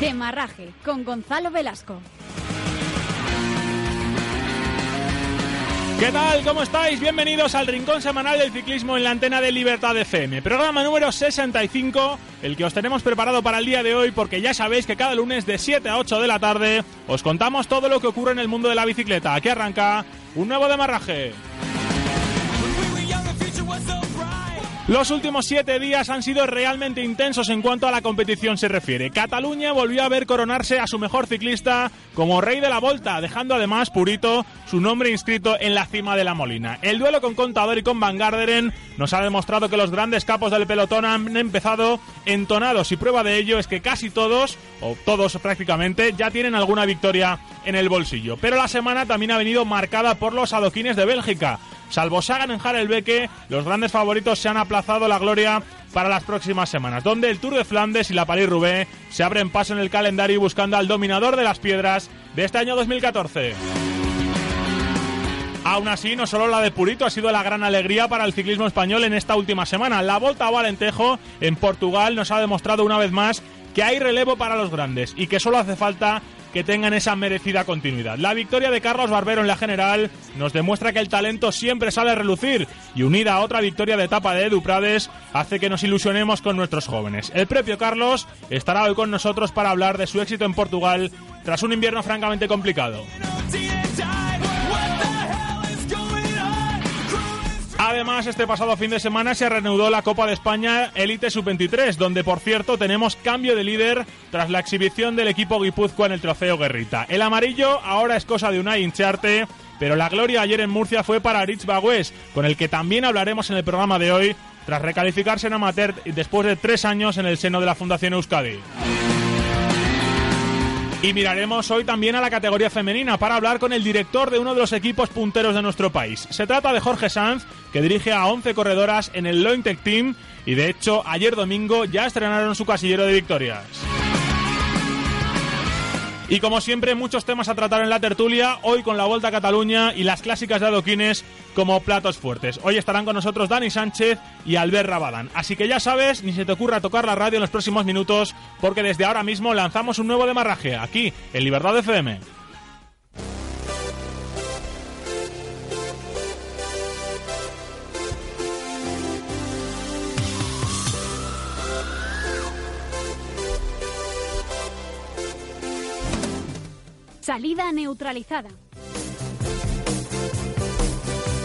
Demarraje con Gonzalo Velasco. ¿Qué tal? ¿Cómo estáis? Bienvenidos al Rincón Semanal del Ciclismo en la antena de Libertad FM. Programa número 65, el que os tenemos preparado para el día de hoy porque ya sabéis que cada lunes de 7 a 8 de la tarde os contamos todo lo que ocurre en el mundo de la bicicleta. Aquí arranca un nuevo demarraje. Los últimos siete días han sido realmente intensos en cuanto a la competición se refiere. Cataluña volvió a ver coronarse a su mejor ciclista como rey de la volta, dejando además purito su nombre inscrito en la cima de la Molina. El duelo con Contador y con Van Garderen nos ha demostrado que los grandes capos del pelotón han empezado entonados y prueba de ello es que casi todos, o todos prácticamente, ya tienen alguna victoria en el bolsillo. Pero la semana también ha venido marcada por los adoquines de Bélgica. Salvo Sagan en Harelbeke, los grandes favoritos se han aplazado la gloria para las próximas semanas, donde el Tour de Flandes y la Paris-Roubaix se abren paso en el calendario buscando al dominador de las piedras de este año 2014. Aún así, no solo la de Purito ha sido la gran alegría para el ciclismo español en esta última semana. La Volta a Valentejo en Portugal nos ha demostrado una vez más que hay relevo para los grandes y que solo hace falta que tengan esa merecida continuidad. La victoria de Carlos Barbero en la general nos demuestra que el talento siempre sale a relucir y unida a otra victoria de etapa de Edu Prades hace que nos ilusionemos con nuestros jóvenes. El propio Carlos estará hoy con nosotros para hablar de su éxito en Portugal tras un invierno francamente complicado. Además, este pasado fin de semana se reanudó la Copa de España Elite Sub-23, donde por cierto tenemos cambio de líder tras la exhibición del equipo Guipúzcoa en el trofeo Guerrita. El amarillo ahora es cosa de una hincharte, pero la gloria ayer en Murcia fue para Rich Bagües, con el que también hablaremos en el programa de hoy, tras recalificarse en amateur después de tres años en el seno de la Fundación Euskadi. Y miraremos hoy también a la categoría femenina para hablar con el director de uno de los equipos punteros de nuestro país. Se trata de Jorge Sanz, que dirige a 11 corredoras en el Lointec Team y de hecho ayer domingo ya estrenaron su casillero de victorias. Y como siempre, muchos temas a tratar en la tertulia, hoy con la Vuelta a Cataluña y las clásicas de adoquines como platos fuertes. Hoy estarán con nosotros Dani Sánchez y Albert Rabadán. Así que ya sabes, ni se te ocurra tocar la radio en los próximos minutos, porque desde ahora mismo lanzamos un nuevo demarraje, aquí, en Libertad FM. Salida neutralizada.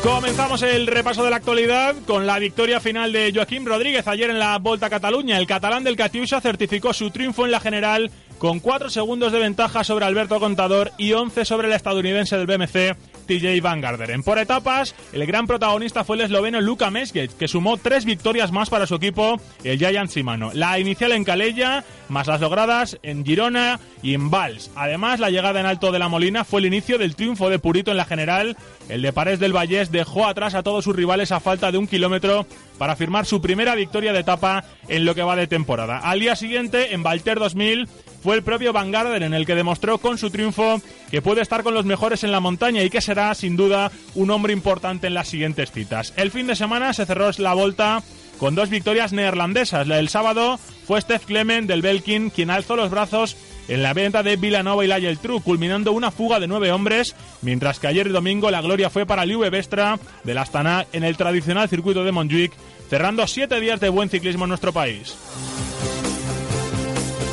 Comenzamos el repaso de la actualidad con la victoria final de Joaquín Rodríguez ayer en la Volta a Cataluña. El catalán del Catiusha certificó su triunfo en la general con 4 segundos de ventaja sobre Alberto Contador y 11 sobre el estadounidense del BMC TJ Van Garderen. Por etapas, el gran protagonista fue el esloveno Luka Mesgej, que sumó tres victorias más para su equipo, el Giant Shimano. La inicial en Calella, más las logradas en Girona y en Vals. Además, la llegada en alto de la Molina fue el inicio del triunfo de Purito en la general. El de Pares del Vallés dejó atrás a todos sus rivales a falta de un kilómetro para firmar su primera victoria de etapa en lo que va de temporada. Al día siguiente, en Valter 2000, fue el propio Van Garderen el que demostró con su triunfo que puede estar con los mejores en la montaña y que será sin duda un hombre importante en las siguientes citas. El fin de semana se cerró la volta con dos victorias neerlandesas. La del sábado fue Steph Clement del Belkin quien alzó los brazos en la venta de Villanova y la True, culminando una fuga de nueve hombres, mientras que ayer domingo la gloria fue para Liu Vestra del Astana en el tradicional circuito de Montjuic, cerrando siete días de buen ciclismo en nuestro país.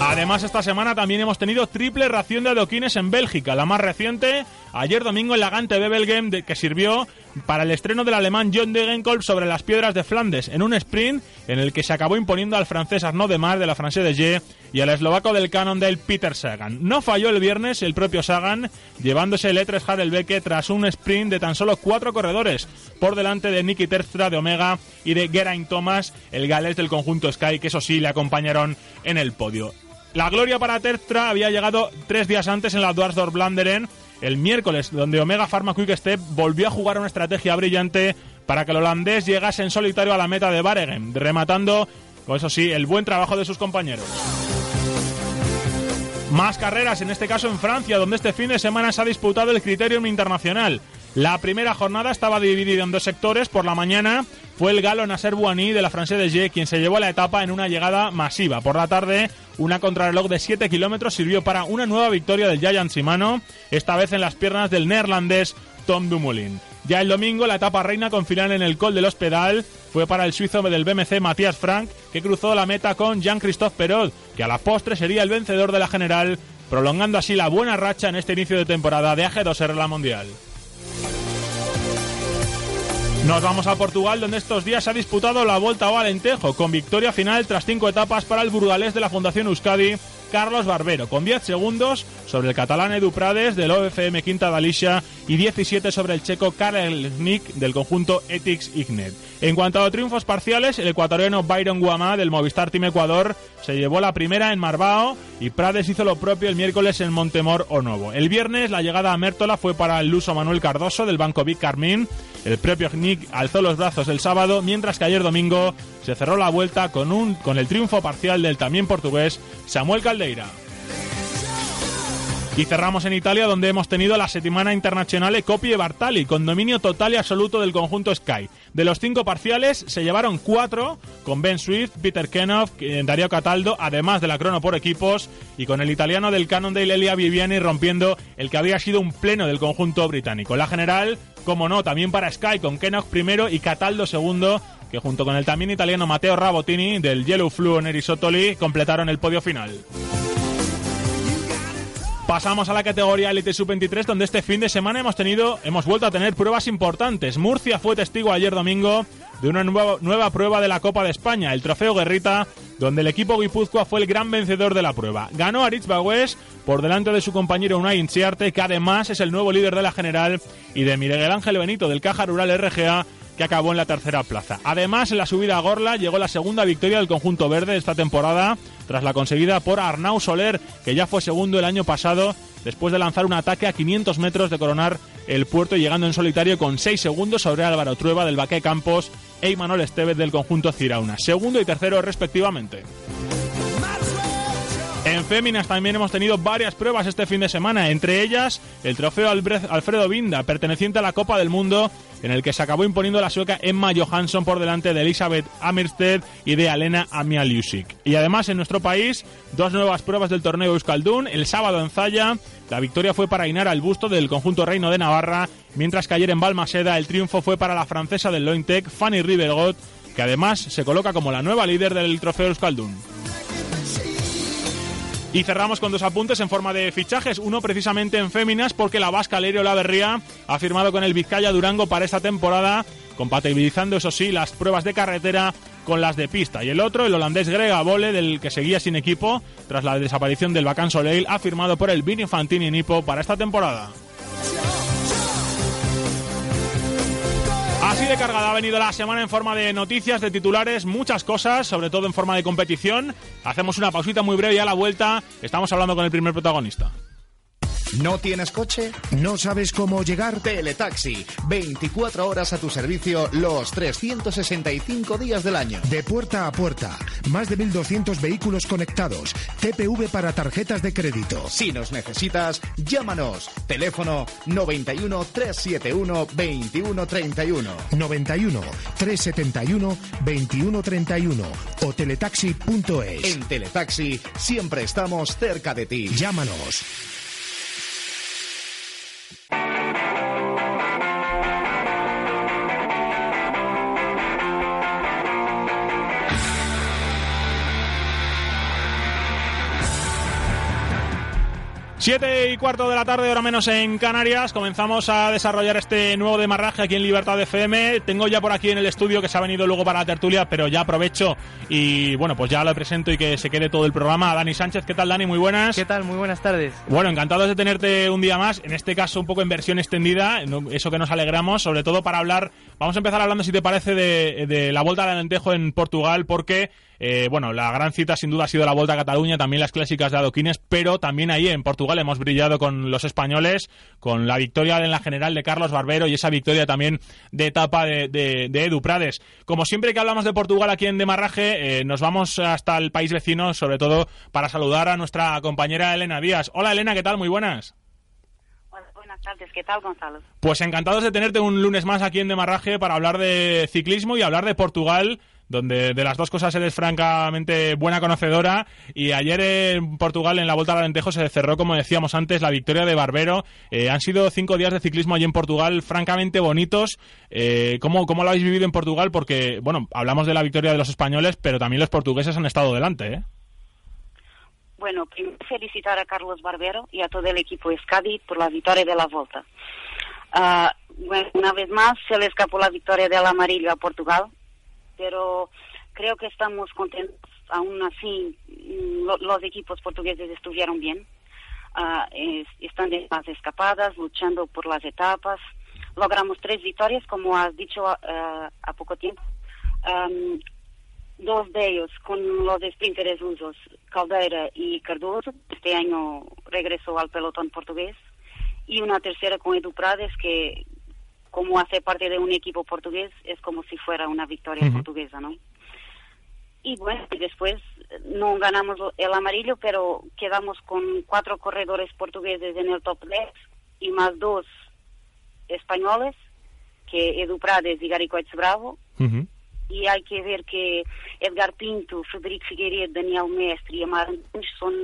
Además, esta semana también hemos tenido triple ración de adoquines en Bélgica, la más reciente, ayer domingo en la Gante Bebelgem, que sirvió para el estreno del alemán John Degenkolb sobre las piedras de Flandes, en un sprint en el que se acabó imponiendo al francés Arnaud Demar de la Francés de G y al eslovaco del Cannondale Peter Sagan. No falló el viernes el propio Sagan, llevándose el E3 Harelbeke tras un sprint de tan solo cuatro corredores, por delante de Nicky Terstra de Omega y de Geraint Thomas, el galés del conjunto Sky, que eso sí le acompañaron en el podio. La gloria para Terstra había llegado tres días antes en la Dwarsdorf Blanderen, el miércoles, donde Omega Pharma Quick Step volvió a jugar una estrategia brillante para que el holandés llegase en solitario a la meta de Baregem, rematando, con eso sí, el buen trabajo de sus compañeros. Más carreras, en este caso en Francia, donde este fin de semana se ha disputado el Criterium Internacional. La primera jornada estaba dividida en dos sectores. Por la mañana fue el galo Nasser Bouani de la France de G quien se llevó la etapa en una llegada masiva. Por la tarde, una contrarreloj de 7 kilómetros sirvió para una nueva victoria del Giant Shimano, esta vez en las piernas del neerlandés Tom Dumoulin. Ya el domingo, la etapa reina con final en el Col del Hospital fue para el suizo del BMC Matías Frank, que cruzó la meta con Jean-Christophe Perot, que a la postre sería el vencedor de la general, prolongando así la buena racha en este inicio de temporada de AG2R la Mundial. Nos vamos a Portugal, donde estos días se ha disputado la Volta a Valentejo, con victoria final tras cinco etapas para el burgalés de la Fundación Euskadi, Carlos Barbero, con 10 segundos sobre el catalán Edu Prades del OFM Quinta Galicia y 17 sobre el checo Karel Nick del conjunto Ethics Ignet. En cuanto a triunfos parciales, el ecuatoriano Byron Guamá del Movistar Team Ecuador se llevó la primera en Marbao y Prades hizo lo propio el miércoles en Montemor o Novo. El viernes la llegada a Mértola fue para el luso Manuel Cardoso del Banco Vic Carmín. El propio Nick alzó los brazos el sábado, mientras que ayer domingo se cerró la vuelta con, un, con el triunfo parcial del también portugués Samuel Caldeira. Y cerramos en Italia, donde hemos tenido la Settimana Internazionale Copie Bartali, con dominio total y absoluto del conjunto Sky. De los cinco parciales, se llevaron cuatro, con Ben Swift, Peter Kenoff, eh, Darío Cataldo, además de la crono por equipos, y con el italiano del Cannondale Elia Viviani rompiendo el que había sido un pleno del conjunto británico. La general, como no, también para Sky, con Kenoff primero y Cataldo segundo, que junto con el también italiano Matteo Rabotini del Yellow Flu Neri Sotoli completaron el podio final. Pasamos a la categoría Elite Sub-23, donde este fin de semana hemos tenido, hemos vuelto a tener pruebas importantes. Murcia fue testigo ayer domingo de una nueva, nueva prueba de la Copa de España, el Trofeo Guerrita, donde el equipo Guipúzcoa fue el gran vencedor de la prueba. Ganó Aritz Bagués por delante de su compañero Unai Inciarte, que además es el nuevo líder de la general, y de Miguel Ángel Benito del Caja Rural RGA, que acabó en la tercera plaza. Además, en la subida a Gorla llegó la segunda victoria del conjunto verde esta temporada, tras la conseguida por Arnau Soler, que ya fue segundo el año pasado, después de lanzar un ataque a 500 metros de coronar el puerto, llegando en solitario con 6 segundos sobre Álvaro Trueba del Baqué Campos e Imanol Estevez del conjunto Cirauna, segundo y tercero respectivamente. En féminas también hemos tenido varias pruebas este fin de semana, entre ellas el trofeo Alfredo Vinda, perteneciente a la Copa del Mundo, en el que se acabó imponiendo la sueca Emma Johansson por delante de Elizabeth Amirstead y de Alena Amialiusik. Y además en nuestro país, dos nuevas pruebas del torneo Euskaldun, el sábado en Zaya, la victoria fue para Inara el busto del conjunto Reino de Navarra, mientras que ayer en Balmaseda el triunfo fue para la francesa del Lointec, Fanny Rivergot, que además se coloca como la nueva líder del trofeo Euskaldun. Y cerramos con dos apuntes en forma de fichajes, uno precisamente en féminas porque la vasca Lerio Laverría ha firmado con el Vizcaya Durango para esta temporada, compatibilizando eso sí las pruebas de carretera con las de pista. Y el otro, el holandés Grega Bole, del que seguía sin equipo tras la desaparición del Bacán Soleil, ha firmado por el Vini Fantini Nipo para esta temporada. Así de cargada ha venido la semana en forma de noticias, de titulares, muchas cosas, sobre todo en forma de competición. Hacemos una pausita muy breve y a la vuelta estamos hablando con el primer protagonista. ¿No tienes coche? ¿No sabes cómo llegar? Teletaxi. 24 horas a tu servicio los 365 días del año. De puerta a puerta. Más de 1.200 vehículos conectados. TPV para tarjetas de crédito. Si nos necesitas, llámanos. Teléfono 91 371 2131. 91 371 2131 o teletaxi.es. En Teletaxi siempre estamos cerca de ti. Llámanos. Siete y cuarto de la tarde, ahora menos en Canarias. Comenzamos a desarrollar este nuevo demarraje aquí en Libertad FM. Tengo ya por aquí en el estudio que se ha venido luego para la tertulia, pero ya aprovecho y bueno, pues ya lo presento y que se quede todo el programa. Dani Sánchez, ¿qué tal Dani? Muy buenas. ¿Qué tal? Muy buenas tardes. Bueno, encantados de tenerte un día más, en este caso un poco en versión extendida, eso que nos alegramos, sobre todo para hablar, vamos a empezar hablando si te parece de, de la Vuelta al Alentejo en Portugal, porque eh, bueno, la gran cita sin duda ha sido la Vuelta a Cataluña, también las clásicas de Adoquines, pero también ahí en Portugal hemos brillado con los españoles, con la victoria en la general de Carlos Barbero y esa victoria también de etapa de, Edu Prades. Como siempre que hablamos de Portugal aquí en Demarraje, eh, nos vamos hasta el país vecino, sobre todo para saludar a nuestra compañera Elena Díaz. Hola Elena, ¿qué tal? Muy buenas. Buenas tardes, ¿qué tal, Gonzalo? Pues encantados de tenerte un lunes más aquí en Demarraje para hablar de ciclismo y hablar de Portugal, donde de las dos cosas eres francamente buena conocedora. Y ayer en Portugal, en la Vuelta al Alentejo, se cerró, como decíamos antes, la victoria de Barbero. Eh, han sido cinco días de ciclismo allí en Portugal, francamente bonitos. Eh, ¿cómo, ¿Cómo lo habéis vivido en Portugal? Porque, bueno, hablamos de la victoria de los españoles, pero también los portugueses han estado delante, ¿eh? Bueno, primero felicitar a Carlos Barbero y a todo el equipo Escadi por la victoria de la Volta. Ah, bueno, una vez más se le escapó la victoria del amarillo a Portugal, pero creo que estamos contentos. Aún así, mm, lo- los equipos portugueses estuvieron bien. Ah, es- están de más escapadas, luchando por las etapas. Logramos tres victorias, como has dicho ah, a poco tiempo. Dos de ellos con los sprinters rusos, Caldeira y Cardoso. Este año regresó al pelotón portugués. Y una tercera con Edu Prades, que como hace parte de un equipo portugués, es como si fuera una victoria portuguesa, ¿no? Y bueno, y después no ganamos el amarillo, pero quedamos con cuatro corredores portugueses en el top 10 y más dos españoles, que Edu Prades y Gary Coates Bravo, y hay que ver que Edgar Pinto, Federico Figueiredo, Daniel Mestre y Amar son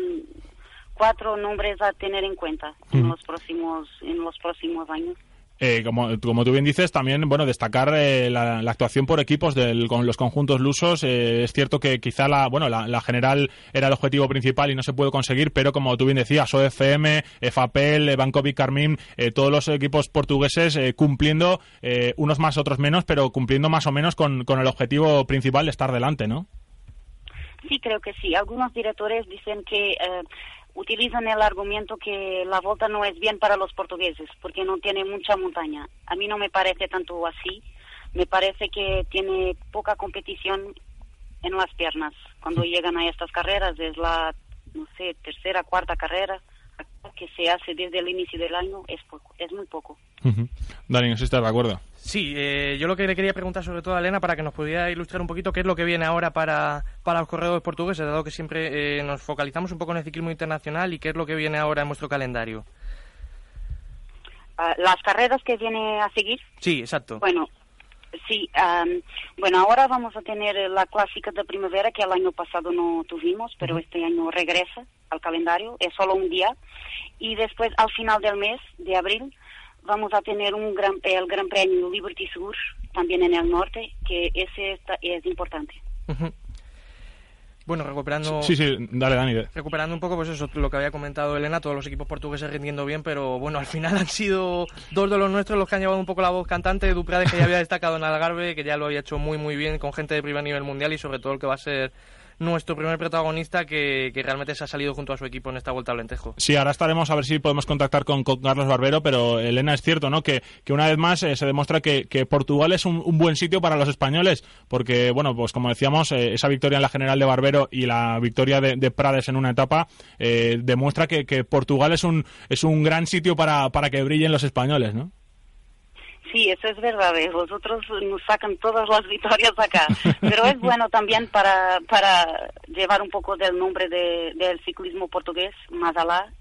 cuatro nombres a tener en cuenta en Ujú. los próximos en los próximos años. Eh, como, como tú bien dices, también bueno destacar eh, la, actuación por equipos del, con los conjuntos lusos. Eh, es cierto que quizá la bueno la, general era el objetivo principal y no se pudo conseguir, pero como tú bien decías, OFM, FAPEL, eh, Banco Carmín, eh, todos los equipos portugueses cumpliendo, unos más, otros menos, pero cumpliendo más o menos con, con el objetivo principal de estar delante, ¿no? Sí, creo que sí. Algunos directores dicen que utilizan el argumento que la volta no es bien para los portugueses porque no tiene mucha montaña. A mí no me parece tanto así. Me parece que tiene poca competición en las piernas. Cuando llegan a estas carreras es la, no sé, tercera, cuarta carrera que se hace desde el inicio del año. Es poco, es muy poco. Ujú. Dani, no sé si estás de acuerdo. Sí, eh, yo lo que le quería preguntar sobre todo a Elena para que nos pudiera ilustrar un poquito qué es lo que viene ahora para, para los corredores portugueses, dado que siempre eh, nos focalizamos un poco en el ciclismo internacional y qué es lo que viene ahora en vuestro calendario. Ah, las carreras que viene a seguir, Sí, exacto. Bueno, sí. am, bueno, ahora vamos a tener la clásica de primavera que el año pasado no tuvimos, pero este año regresa al calendario. Es solo un día. Y después, al final del mes de abril, vamos a tener un gran, el Gran Premio Liberty Sur, también en el norte, que ese está- es importante. Ujú. Bueno, recuperando... Sí, sí, dale, Dani. Recuperando un poco, pues eso, lo que había comentado Elena, todos los equipos portugueses rindiendo bien, pero bueno, al final han sido dos de los nuestros los que han llevado un poco la voz cantante. Duprade, que ya había destacado en Algarve, que ya lo había hecho muy, muy bien con gente de primer nivel mundial y sobre todo el que va a ser nuestro primer protagonista que, que realmente se ha salido junto a su equipo en esta vuelta al lentejo. Sí, ahora estaremos a ver si podemos contactar con, Carlos Barbero, pero Elena es cierto, ¿no? Que, que una vez más eh, se demuestra que, que Portugal es un, buen sitio para los españoles, porque, bueno, pues como decíamos, eh, esa victoria en la general de Barbero y la victoria de, de Prades en una etapa eh, demuestra que, que Portugal es un, es un gran sitio para, para que brillen los españoles, ¿no? Sí, eso es verdad. eh, Vosotros nos sacan todas las victorias acá. Pero es bueno también para, para llevar un poco del nombre de, del ciclismo portugués más.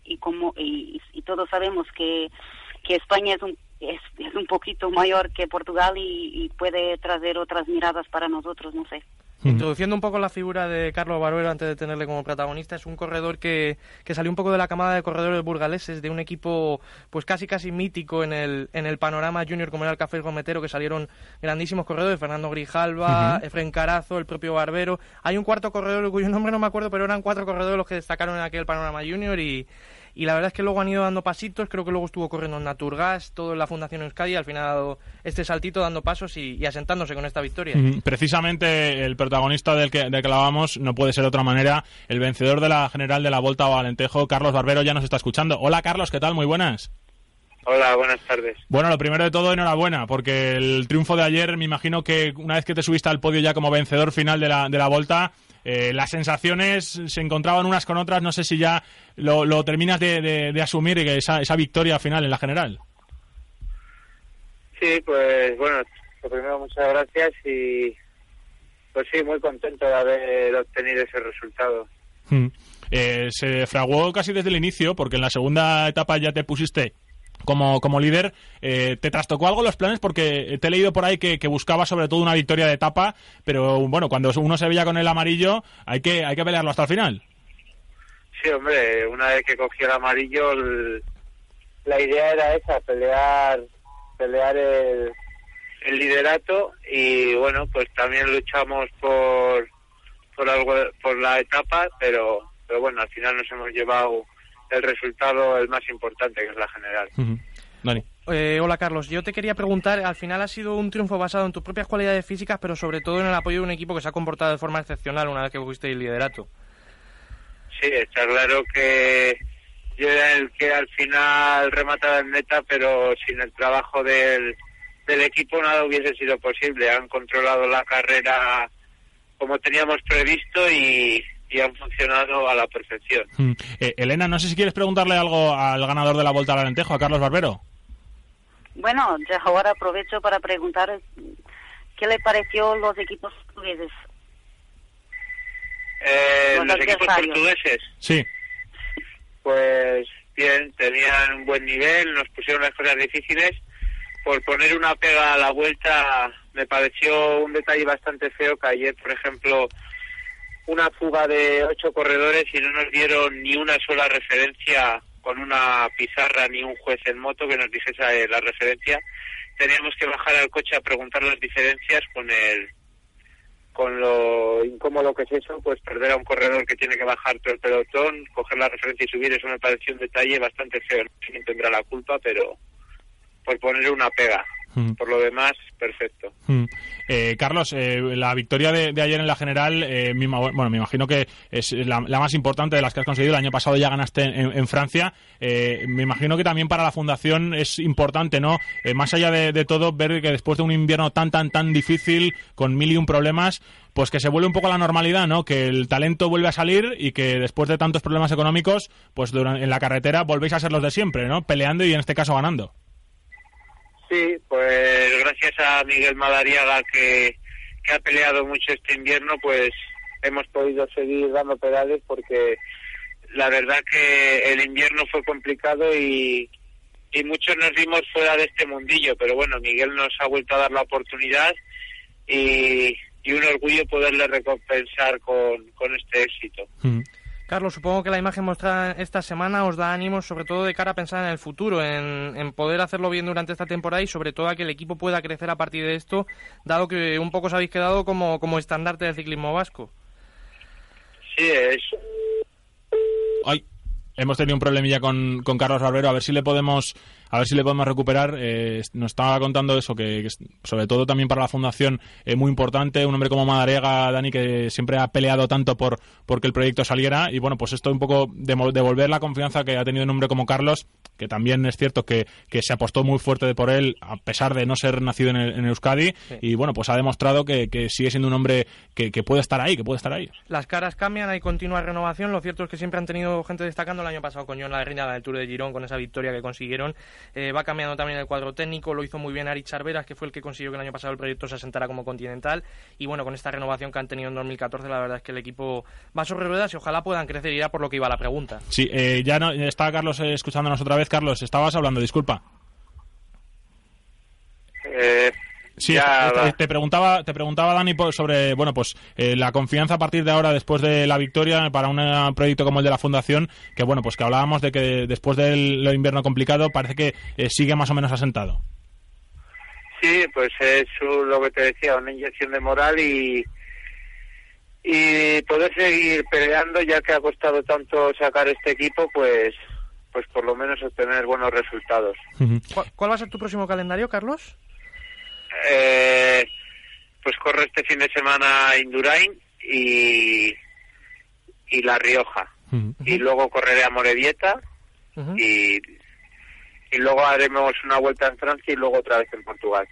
Y, como, y, y todos sabemos que, que España es un, es, es un poquito mayor que Portugal y puede traer otras miradas para nosotros, no sé. Introduciendo un poco la figura de Carlos Barbero antes de tenerle como protagonista, es un corredor que, que salió un poco de la camada de corredores burgaleses de un equipo pues casi casi mítico en el, en el panorama junior como era el Café Gometero, que salieron grandísimos corredores, Fernando Grijalva, Efren Carazo, el propio Barbero. Hay un cuarto corredor cuyo nombre no me acuerdo, pero eran cuatro corredores los que destacaron en aquel panorama junior y, y la verdad es que luego han ido dando pasitos, creo que luego estuvo corriendo en Naturgas, todo en la Fundación Euskadi, y al final ha dado este saltito dando pasos y, y asentándose con esta victoria. Mm, Precisamente el protagonista del que, del que hablábamos no puede ser de otra manera. El vencedor de la general de la Volta o Alentejo, Carlos Barbero, ya nos está escuchando. Hola Carlos, ¿qué tal? Muy buenas. Hola, buenas tardes. Bueno, lo primero de todo, enhorabuena, porque el triunfo de ayer, me imagino que una vez que te subiste al podio ya como vencedor final de la, de la Volta, eh, las sensaciones se encontraban unas con otras. No sé si ya lo, lo terminas de, de- de asumir esa, esa victoria final en la general. Sí, pues bueno, lo primero muchas gracias y pues sí, muy contento de haber obtenido ese resultado. Mm. Eh, se fraguó casi desde el inicio, porque en la segunda etapa ya te pusiste como, como líder. Eh, ¿Te trastocó algo los planes? Porque te he leído por ahí que, que, buscaba sobre todo una victoria de etapa, pero bueno, cuando uno se veía con el amarillo hay que, hay que pelearlo hasta el final. Sí, hombre, una vez que cogió el amarillo, el, la idea era esa, pelear, pelear el, el liderato y bueno, pues también luchamos por por algo por la etapa, pero pero bueno, al final nos hemos llevado el resultado el más importante, que es la general. Dani. Eh, hola Carlos, yo te quería preguntar, al final ha sido un triunfo basado en tus propias cualidades físicas, pero sobre todo en el apoyo de un equipo que se ha comportado de forma excepcional una vez que fuiste el liderato. Sí, está claro que yo era el que al final remataba en meta, pero sin el trabajo del, del equipo nada hubiese sido posible. Han controlado la carrera como teníamos previsto y, y han funcionado a la perfección. Mm. Eh, Elena, no sé si quieres preguntarle algo al ganador de la Vuelta al Alentejo, a Carlos Barbero. Bueno, ya ahora aprovecho para preguntar qué le pareció los equipos portugueses. Eh, Los los equipos portugueses, Sí. pues bien, tenían un buen nivel, nos pusieron las cosas difíciles. Por poner una pega a la vuelta, me pareció un detalle bastante feo que ayer, por ejemplo, una fuga de ocho corredores y no nos dieron ni una sola referencia con una pizarra ni un juez en moto que nos dijese la referencia. Teníamos que bajar al coche a preguntar las diferencias con el con lo incómodo que es eso, pues perder a un corredor que tiene que bajar todo el pelotón, coger la referencia y subir, eso me pareció un detalle bastante feo. No sé quién tendrá la culpa, pero por poner una pega. Mm. Por lo demás, perfecto. Mm. Eh, Carlos, eh, la victoria de, de ayer en la general, eh, me bueno, me imagino que es la, la más importante de las que has conseguido. El año pasado ya ganaste en, en Francia. Eh, me imagino que también para la fundación es importante, ¿no? Eh, más allá de, de todo, ver que después de un invierno tan, tan, tan difícil, con mil y un problemas, pues que se vuelve un poco a la normalidad, ¿no? Que el talento vuelve a salir y que después de tantos problemas económicos, pues duran- en la carretera volvéis a ser los de siempre, ¿no? Peleando y en este caso ganando. Sí, pues gracias a Miguel Madariaga que, que ha peleado mucho este invierno, pues hemos podido seguir dando pedales porque la verdad que el invierno fue complicado y, y muchos nos vimos fuera de este mundillo, pero bueno, Miguel nos ha vuelto a dar la oportunidad y, y un orgullo poderle recompensar con, con este éxito. Mm. Carlos, supongo que la imagen mostrada esta semana os da ánimos, sobre todo de cara a pensar en el futuro, en, en poder hacerlo bien durante esta temporada y sobre todo a que el equipo pueda crecer a partir de esto, dado que un poco os habéis quedado como, como estandarte del ciclismo vasco. Sí, es, Ay, hemos tenido un problemilla con, con Carlos Barbero, a ver si le podemos a ver si le podemos recuperar. Eh, nos estaba contando eso, que, que es- sobre todo también para la fundación eh, muy importante, un hombre como Madarega, Dani, que siempre ha peleado tanto por porque el proyecto saliera y bueno, pues esto un poco devolver la confianza que ha tenido un hombre como Carlos, que también es cierto que, que se apostó muy fuerte por él a pesar de no ser nacido en, el- en Euskadi y bueno, pues ha demostrado que, que sigue siendo un hombre que, que puede estar ahí, que puede estar ahí. Las caras cambian, hay continua renovación. Lo cierto es que siempre han tenido gente destacando. El año pasado con John Larreina del Tour de Girón, con esa victoria que consiguieron. Eh, va cambiando también el cuadro técnico. Lo hizo muy bien Ari Charveras, que fue el que consiguió que el año pasado el proyecto se asentara como continental. Y bueno, con esta renovación que han tenido en 2014, la verdad es que el equipo va sobre ruedas y ojalá puedan crecer. Irá por lo que iba la pregunta. Sí, eh, ya no, está Carlos eh, escuchándonos otra vez. Carlos, estabas hablando, disculpa. eh, Sí, Ya te, va. te preguntaba, te preguntaba Dani sobre, bueno, pues eh, la confianza a partir de ahora, después de la victoria para un eh, proyecto como el de la fundación, que bueno, pues que hablábamos de que después del invierno complicado parece que eh, sigue más o menos asentado. Sí, pues es lo que te decía, una inyección de moral y, y poder seguir peleando, ya que ha costado tanto sacar este equipo, pues pues por lo menos obtener buenos resultados. ¿Cuál, cuál va a ser tu próximo calendario, Carlos? Eh, pues corro este fin de semana Indurain y, y La Rioja. Y luego correré a Morevieta y, y luego haremos una vuelta en Francia y luego otra vez en Portugal.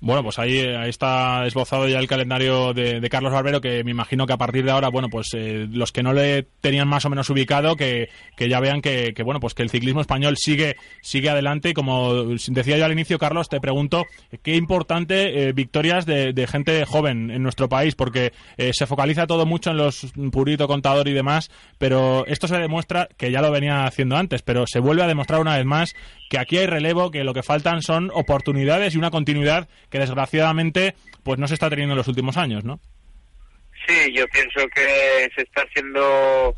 Bueno, pues ahí, ahí está esbozado ya el calendario de, de, Carlos Barbero, que me imagino que a partir de ahora, bueno, pues eh, los que no le tenían más o menos ubicado, que, que ya vean que, que, bueno, pues que el ciclismo español sigue, sigue adelante. Y como decía yo al inicio, Carlos, te pregunto, qué importante eh, victorias de, de, gente joven en nuestro país, porque eh, se focaliza todo mucho en los purito contador y demás, pero esto se demuestra, que ya lo venía haciendo antes, pero se vuelve a demostrar una vez más que aquí hay relevo, que lo que faltan son oportunidades y una continuidad que desgraciadamente pues no se está teniendo en los últimos años, ¿no? Sí, yo pienso que se está haciendo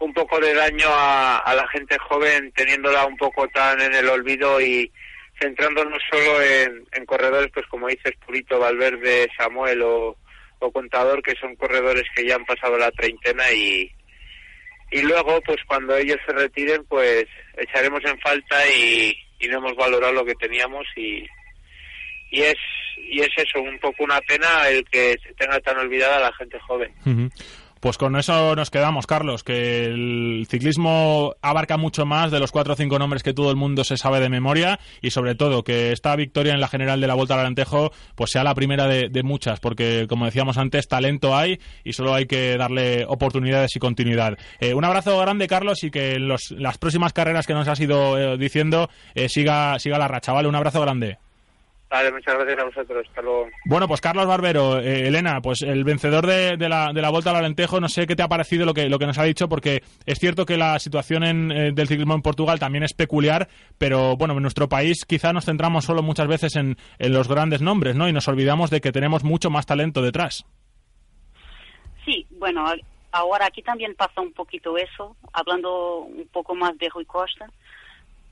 un poco de daño a, la gente joven teniéndola un poco tan en el olvido y centrándonos solo en, corredores pues como dices Purito, Valverde, Samuel o, Contador que son corredores que ya han pasado la treintena y, y luego pues cuando ellos se retiren pues echaremos en falta y no hemos valorado lo que teníamos y, y es y es eso un poco una pena el que se tenga tan olvidada la gente joven. Pues con eso nos quedamos, Carlos, que el ciclismo abarca mucho más de los cuatro o cinco nombres que todo el mundo se sabe de memoria y sobre todo que esta victoria en la general de la Vuelta al Alentejo pues sea la primera de, de, muchas, porque como decíamos antes, talento hay y solo hay que darle oportunidades y continuidad. Eh, un abrazo grande, Carlos, y que los, las próximas carreras que nos has ido eh, diciendo eh, siga, siga la racha, ¿vale? Un abrazo grande. Vale, muchas gracias a vosotros. Hasta luego. Bueno, pues Carlos Barbero, eh, Elena, pues el vencedor de, de, la, de la Vuelta al Alentejo, no sé qué te ha parecido lo que, lo que nos ha dicho, porque es cierto que la situación en, eh, del ciclismo en Portugal también es peculiar, pero bueno, en nuestro país quizá nos centramos solo muchas veces en, en los grandes nombres, ¿no? Y nos olvidamos de que tenemos mucho más talento detrás. Sí, bueno, ahora aquí también pasa un poquito eso, hablando un poco más de Rui Costa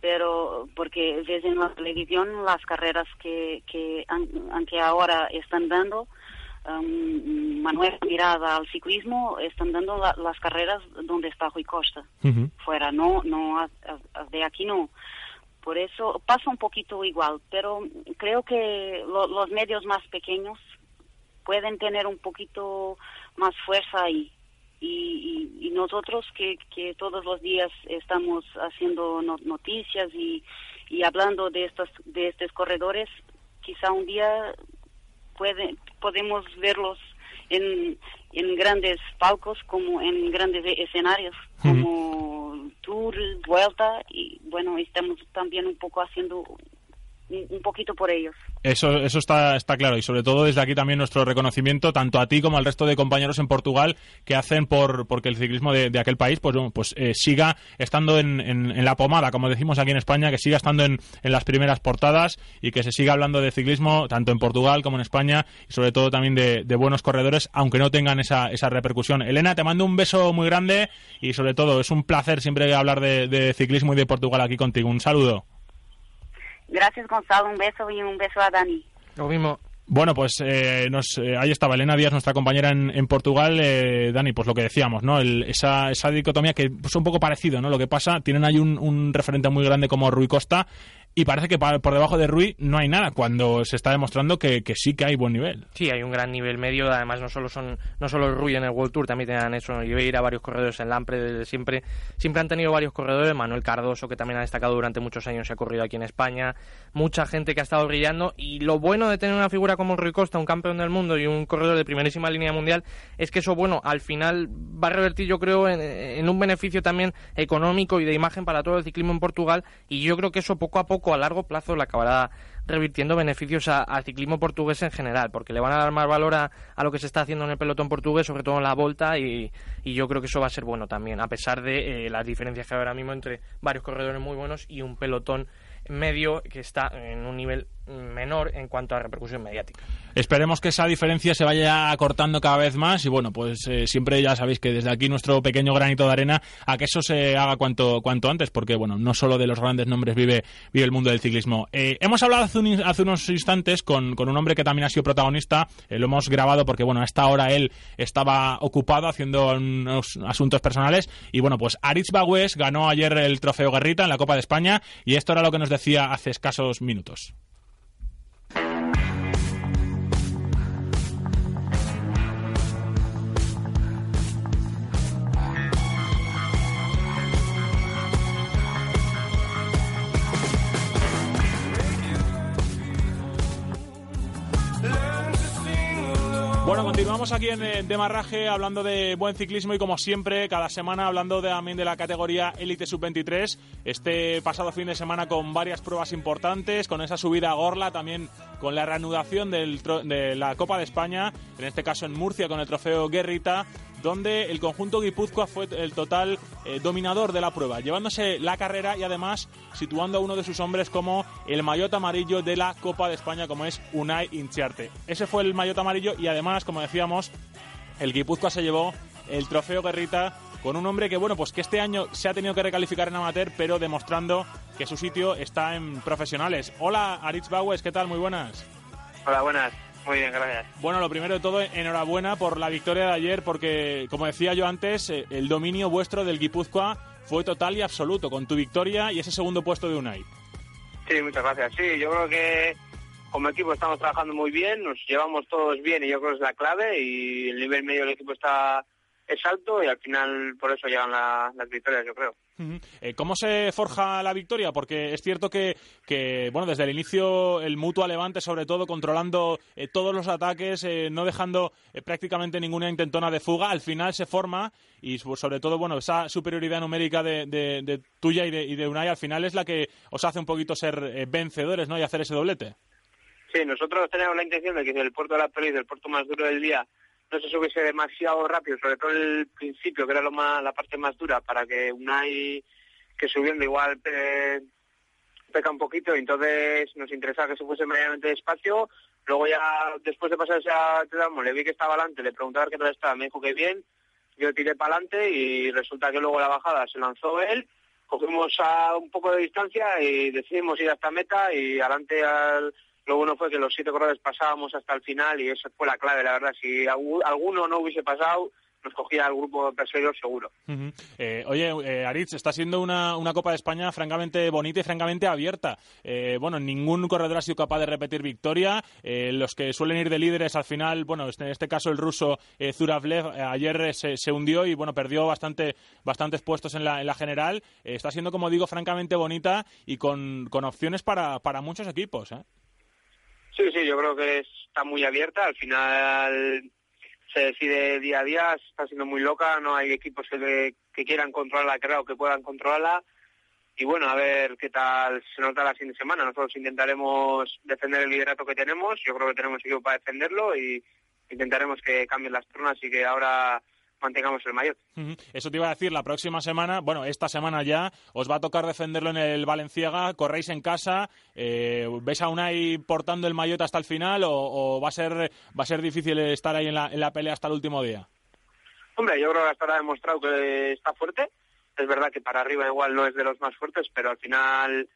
pero porque ves en la televisión las carreras que, que aunque ahora están dando um, Manuel mirada al ciclismo están dando la, las carreras donde está Rui Costa. Uh -huh. fuera no no de aquí no. Por eso pasa un poquito igual pero creo que lo, los medios más pequeños pueden tener un poquito más fuerza ahí y, y, y, nosotros que, que todos los días estamos haciendo no, noticias y, y hablando de estos de estos corredores quizá un día puede, podemos verlos en, en grandes palcos como en grandes escenarios como. Tour, Vuelta y bueno estamos también un poco haciendo un poquito por ellos. Eso, eso está, está claro y sobre todo desde aquí también nuestro reconocimiento tanto a ti como al resto de compañeros en Portugal que hacen por porque el ciclismo de, de aquel país pues, pues eh, siga estando en, en, en, la pomada, como decimos aquí en España, que siga estando en, en, las primeras portadas y que se siga hablando de ciclismo tanto en Portugal como en España y sobre todo también de, buenos corredores, aunque no tengan esa, esa repercusión. Elena, te mando un beso muy grande y sobre todo es un placer siempre hablar de ciclismo y de Portugal aquí contigo. Un saludo. Gracias, Gonzalo. Un beso y un beso a Dani. Lo mismo. Bueno, pues eh, nos, eh, ahí estaba Elena Díaz, nuestra compañera en, en Portugal. Eh, Dani, pues lo que decíamos, ¿no? El, esa, esa dicotomía que es un poco parecido, ¿no? Lo que pasa, tienen ahí un, un referente muy grande como Rui Costa y parece que por debajo de Rui no hay nada cuando se está demostrando que, que, sí que hay buen nivel. Sí, hay un gran nivel medio, además no solo son no solo Rui en el World Tour, también tenían eso, a varios corredores en Lampre desde siempre, siempre han tenido varios corredores, Manuel Cardoso que también ha destacado durante muchos años y ha corrido aquí en España, mucha gente que ha estado brillando y lo bueno de tener una figura como Rui Costa, un campeón del mundo y un corredor de primerísima línea mundial, es que eso bueno, al final va a revertir yo creo en un beneficio también económico y de imagen para todo el ciclismo en Portugal y yo creo que eso poco a poco a largo plazo la acabará revirtiendo beneficios al ciclismo portugués en general, porque le van a dar más valor a, lo que se está haciendo en el pelotón portugués, sobre todo en la volta, y, y yo creo que eso va a ser bueno también, a pesar de eh, las diferencias que hay ahora mismo entre varios corredores muy buenos y un pelotón medio que está en un nivel menor en cuanto a repercusión mediática. Esperemos que esa diferencia se vaya acortando cada vez más y bueno, pues eh, siempre ya sabéis que desde aquí nuestro pequeño granito de arena a que eso se haga cuanto cuanto antes, porque bueno, no solo de los grandes nombres vive vive el mundo del ciclismo. Eh, hemos hablado hace, un, hace, unos instantes con, con, un hombre que también ha sido protagonista, eh, lo hemos grabado porque bueno, a esta hora él estaba ocupado haciendo unos asuntos personales y bueno, pues Aritz Bagües ganó ayer el trofeo Guerrita en la Copa de España y esto era lo que nos decía hace escasos minutos. Bueno, continuamos aquí en eh, Demarraje hablando de buen ciclismo y como siempre, cada semana hablando de, también de la categoría Elite Sub-23. Este pasado fin de semana con varias pruebas importantes, con esa subida a Gorla, también con la reanudación de la Copa de España, en este caso en Murcia con el trofeo Guerrita donde el conjunto Guipúzcoa fue el total eh, dominador de la prueba, llevándose la carrera y además situando a uno de sus hombres como el maillot amarillo de la Copa de España, como es Unai Inchiarte. Ese fue el maillot amarillo y además, como decíamos, el Guipúzcoa se llevó el trofeo Guerrita con un hombre que, bueno, pues que este año se ha tenido que recalificar en amateur, pero demostrando que su sitio está en profesionales. Hola, Aritz Baues, ¿qué tal? Muy buenas. Hola, buenas. Muy bien, gracias. Bueno, lo primero de todo, enhorabuena por la victoria de ayer, porque, como decía yo antes, eh, el dominio vuestro del Guipúzcoa fue total y absoluto, con tu victoria y ese segundo puesto de Unai. Sí, muchas gracias. Sí, yo creo que como equipo estamos trabajando muy bien, nos llevamos todos bien y yo creo que es la clave y el nivel medio del equipo está es alto y al final por eso llegan las victorias, yo creo. Eh, ¿Cómo se forja la victoria? Porque es cierto que, bueno, desde el inicio el Mutua Levante, sobre todo, controlando eh, todos los ataques, eh, no dejando prácticamente ninguna intentona de fuga, al final se forma y sobre todo, bueno, esa superioridad numérica de, tuya y de, y de Unai al final es la que os hace un poquito ser vencedores, ¿no? Y hacer ese doblete. Sí, nosotros tenemos la intención de que el puerto de la Pérez, el puerto más duro del día, no se subiese demasiado rápido, sobre todo el principio, que era lo más, la parte más dura, para que Unai, que subiendo igual peca un poquito, entonces nos interesaba que se fuese medianamente despacio. Luego ya, después de pasar a tramo, le vi que estaba adelante, le pregunté a ver qué tal estaba, me dijo que bien, yo tiré para adelante y resulta que luego la bajada se lanzó él, cogimos a un poco de distancia y decidimos ir hasta meta y adelante al lo bueno fue que los siete corredores pasábamos hasta el final y esa fue la clave, la verdad. Si alguno no hubiese pasado, nos cogía el grupo perseguidor seguro. Eh, oye, eh, Aritz, está siendo una, una, Copa de España francamente bonita y francamente abierta. Eh, bueno, ningún corredor ha sido capaz de repetir victoria. los que suelen ir de líderes al final, bueno, este, en este caso el ruso Zuravlev ayer se, se, hundió y bueno, perdió bastante, bastantes puestos en la, en la general. está siendo, como digo, francamente bonita y con, con opciones para, para muchos equipos. ¿eh? Sí, sí, yo creo que está muy abierta. Al final se decide día a día, está siendo muy loca, no hay equipos que, quieran controlarla, creo, que puedan controlarla. Y bueno, a ver qué tal se nota la fin de semana. Nosotros intentaremos defender el liderato que tenemos. Yo creo que tenemos equipo para defenderlo y intentaremos que cambien las turnas y que ahora mantengamos el mayor. Eso te iba a decir, la próxima semana, bueno, esta semana ya, os va a tocar defenderlo en el Valenciaga, corréis en casa, eh, ¿ves a Unai portando el maillot hasta el final o, va, a ser, va a ser difícil estar ahí en la, en la pelea hasta el último día? Hombre, yo creo que hasta ahora ha demostrado que está fuerte. Es verdad que para arriba igual no es de los más fuertes, pero al final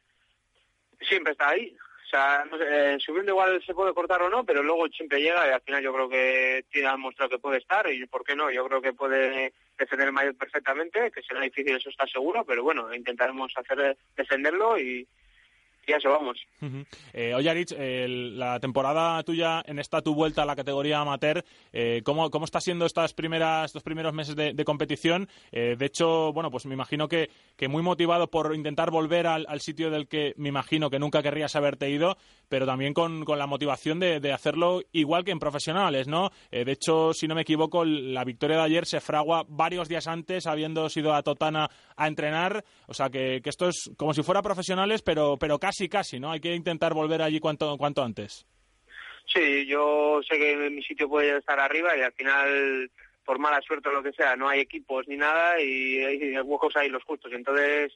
siempre está ahí. O sea, eh, subiendo igual se puede cortar o no, pero luego siempre llega y al final yo creo que tiene demostrado que puede estar y por qué no, yo creo que puede defender el mayor perfectamente, que será difícil, eso está seguro, pero bueno, intentaremos hacer defenderlo y, eso vamos. eh, oye, Arich, la temporada tuya en esta tu vuelta a la categoría amateur, eh, ¿cómo, ¿cómo, está siendo estas primeras, estos primeros meses de, competición? Eh, de hecho, bueno, pues me imagino que, que muy motivado por intentar volver al, sitio del que me imagino que nunca querrías haberte ido, pero también con, con la motivación de, de, hacerlo igual que en profesionales, ¿no? Eh, de hecho, si no me equivoco, la victoria de ayer se fragua varios días antes, habiendo sido a Totana a entrenar, o sea que, que esto es como si fuera profesionales, pero, pero casi casi, ¿no? Hay que intentar volver allí cuanto, cuanto antes. Sí, yo sé que mi sitio puede estar arriba y al final, por mala suerte o lo que sea, no hay equipos ni nada y hay huecos ahí los justos. Entonces,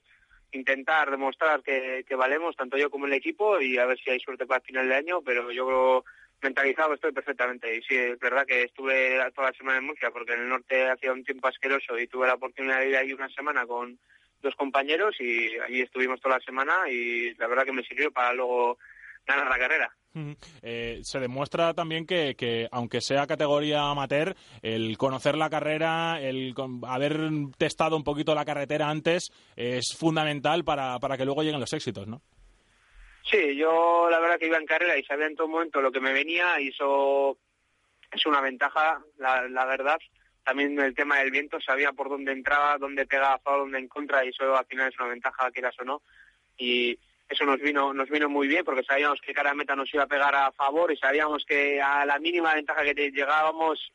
intentar demostrar que, valemos, tanto yo como el equipo, y a ver si hay suerte para el final de año, pero yo mentalizado estoy perfectamente. Y sí, es verdad que estuve toda la semana en Murcia, porque en el norte hacía un tiempo asqueroso y tuve la oportunidad de ir ahí una semana con dos compañeros y allí estuvimos toda la semana y la verdad que me sirvió para luego ganar la carrera. Eh, se demuestra también que, que, aunque sea categoría amateur, el conocer la carrera, el haber testado un poquito la carretera antes, es fundamental para, para que luego lleguen los éxitos, ¿no? Sí, yo la verdad que iba en carrera y sabía en todo momento lo que me venía y eso es una ventaja, la, verdad también el tema del viento, sabía por dónde entraba, dónde pegaba dónde en contra, y eso al final es una ventaja, quieras o no. Y, eso nos vino nos vino muy bien porque sabíamos que cada meta nos iba a pegar a favor y sabíamos que a la mínima ventaja que llegábamos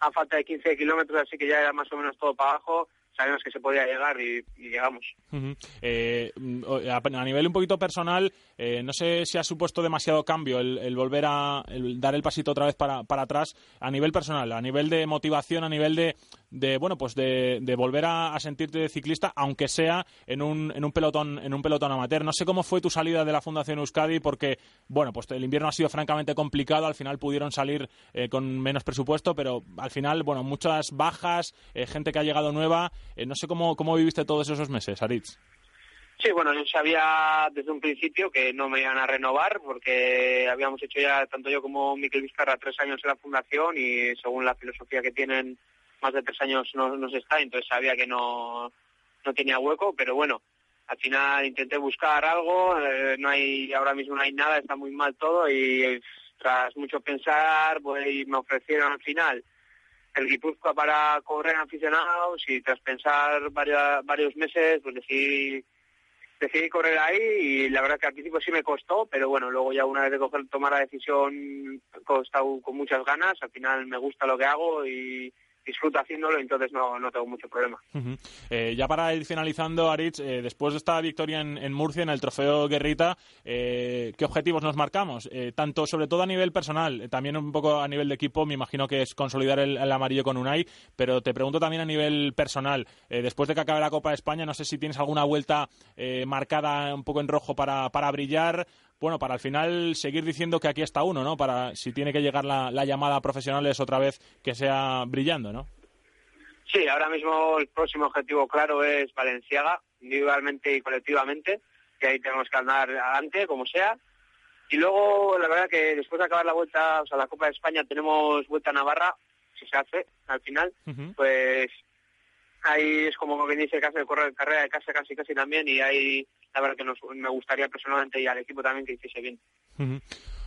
a falta de 15 kilómetros, así que ya era más o menos todo para abajo, sabíamos que se podía llegar y, llegamos. Eh, a nivel un poquito personal, eh, no sé si ha supuesto demasiado cambio el, volver a dar el pasito otra vez para, para, atrás a nivel personal, a nivel de motivación, a nivel de, de bueno pues de, de volver a, sentirte ciclista, aunque sea en un, en un pelotón en un pelotón amateur. No sé cómo fue tu salida de la Fundación Euskadi, porque bueno pues el invierno ha sido francamente complicado. Al final pudieron salir eh, con menos presupuesto, pero al final bueno muchas bajas, gente que ha llegado nueva. No sé cómo cómo viviste todos esos meses, Aritz. Sí, bueno, yo sabía desde un principio que no me iban a renovar porque habíamos hecho ya, tanto yo como Miquel Vizcarra, tres años en la fundación y según la filosofía que tienen, más de tres años no, no se está, entonces sabía que no, no tenía hueco, pero bueno, al final intenté buscar algo, eh, no hay, ahora mismo no hay nada, está muy mal todo y tras mucho pensar, pues me ofrecieron al final el Guipúzcoa para correr aficionados y tras pensar varios, varios meses, pues decidí decidí correr ahí y la verdad que al principio sí me costó, pero bueno, luego ya una vez de coger, tomar la decisión, costado con muchas ganas, al final me gusta lo que hago y, disfruto haciéndolo, entonces no, no tengo mucho problema. Eh, ya para ir finalizando, Aritz, eh, después de esta victoria en, Murcia, en el trofeo Guerrita, eh, ¿qué objetivos nos marcamos? tanto, sobre todo a nivel personal, también un poco a nivel de equipo, me imagino que es consolidar el, amarillo con Unai, pero te pregunto también a nivel personal, después de que acabe la Copa de España, no sé si tienes alguna vuelta marcada un poco en rojo para, para brillar, bueno, para al final seguir diciendo que aquí está uno, ¿no? Para si tiene que llegar la, llamada a profesionales otra vez que sea brillando, ¿no? Sí, ahora mismo el próximo objetivo claro es Valenciaga, individualmente y colectivamente, que ahí tenemos que andar adelante, como sea. Y luego, la verdad que después de acabar la vuelta, o sea, la Copa de España, tenemos vuelta a Navarra, si se hace al final, pues ahí es como que dice que hace carrera de casa casi casi también y ahí la verdad que me gustaría personalmente y al equipo también que hiciese bien.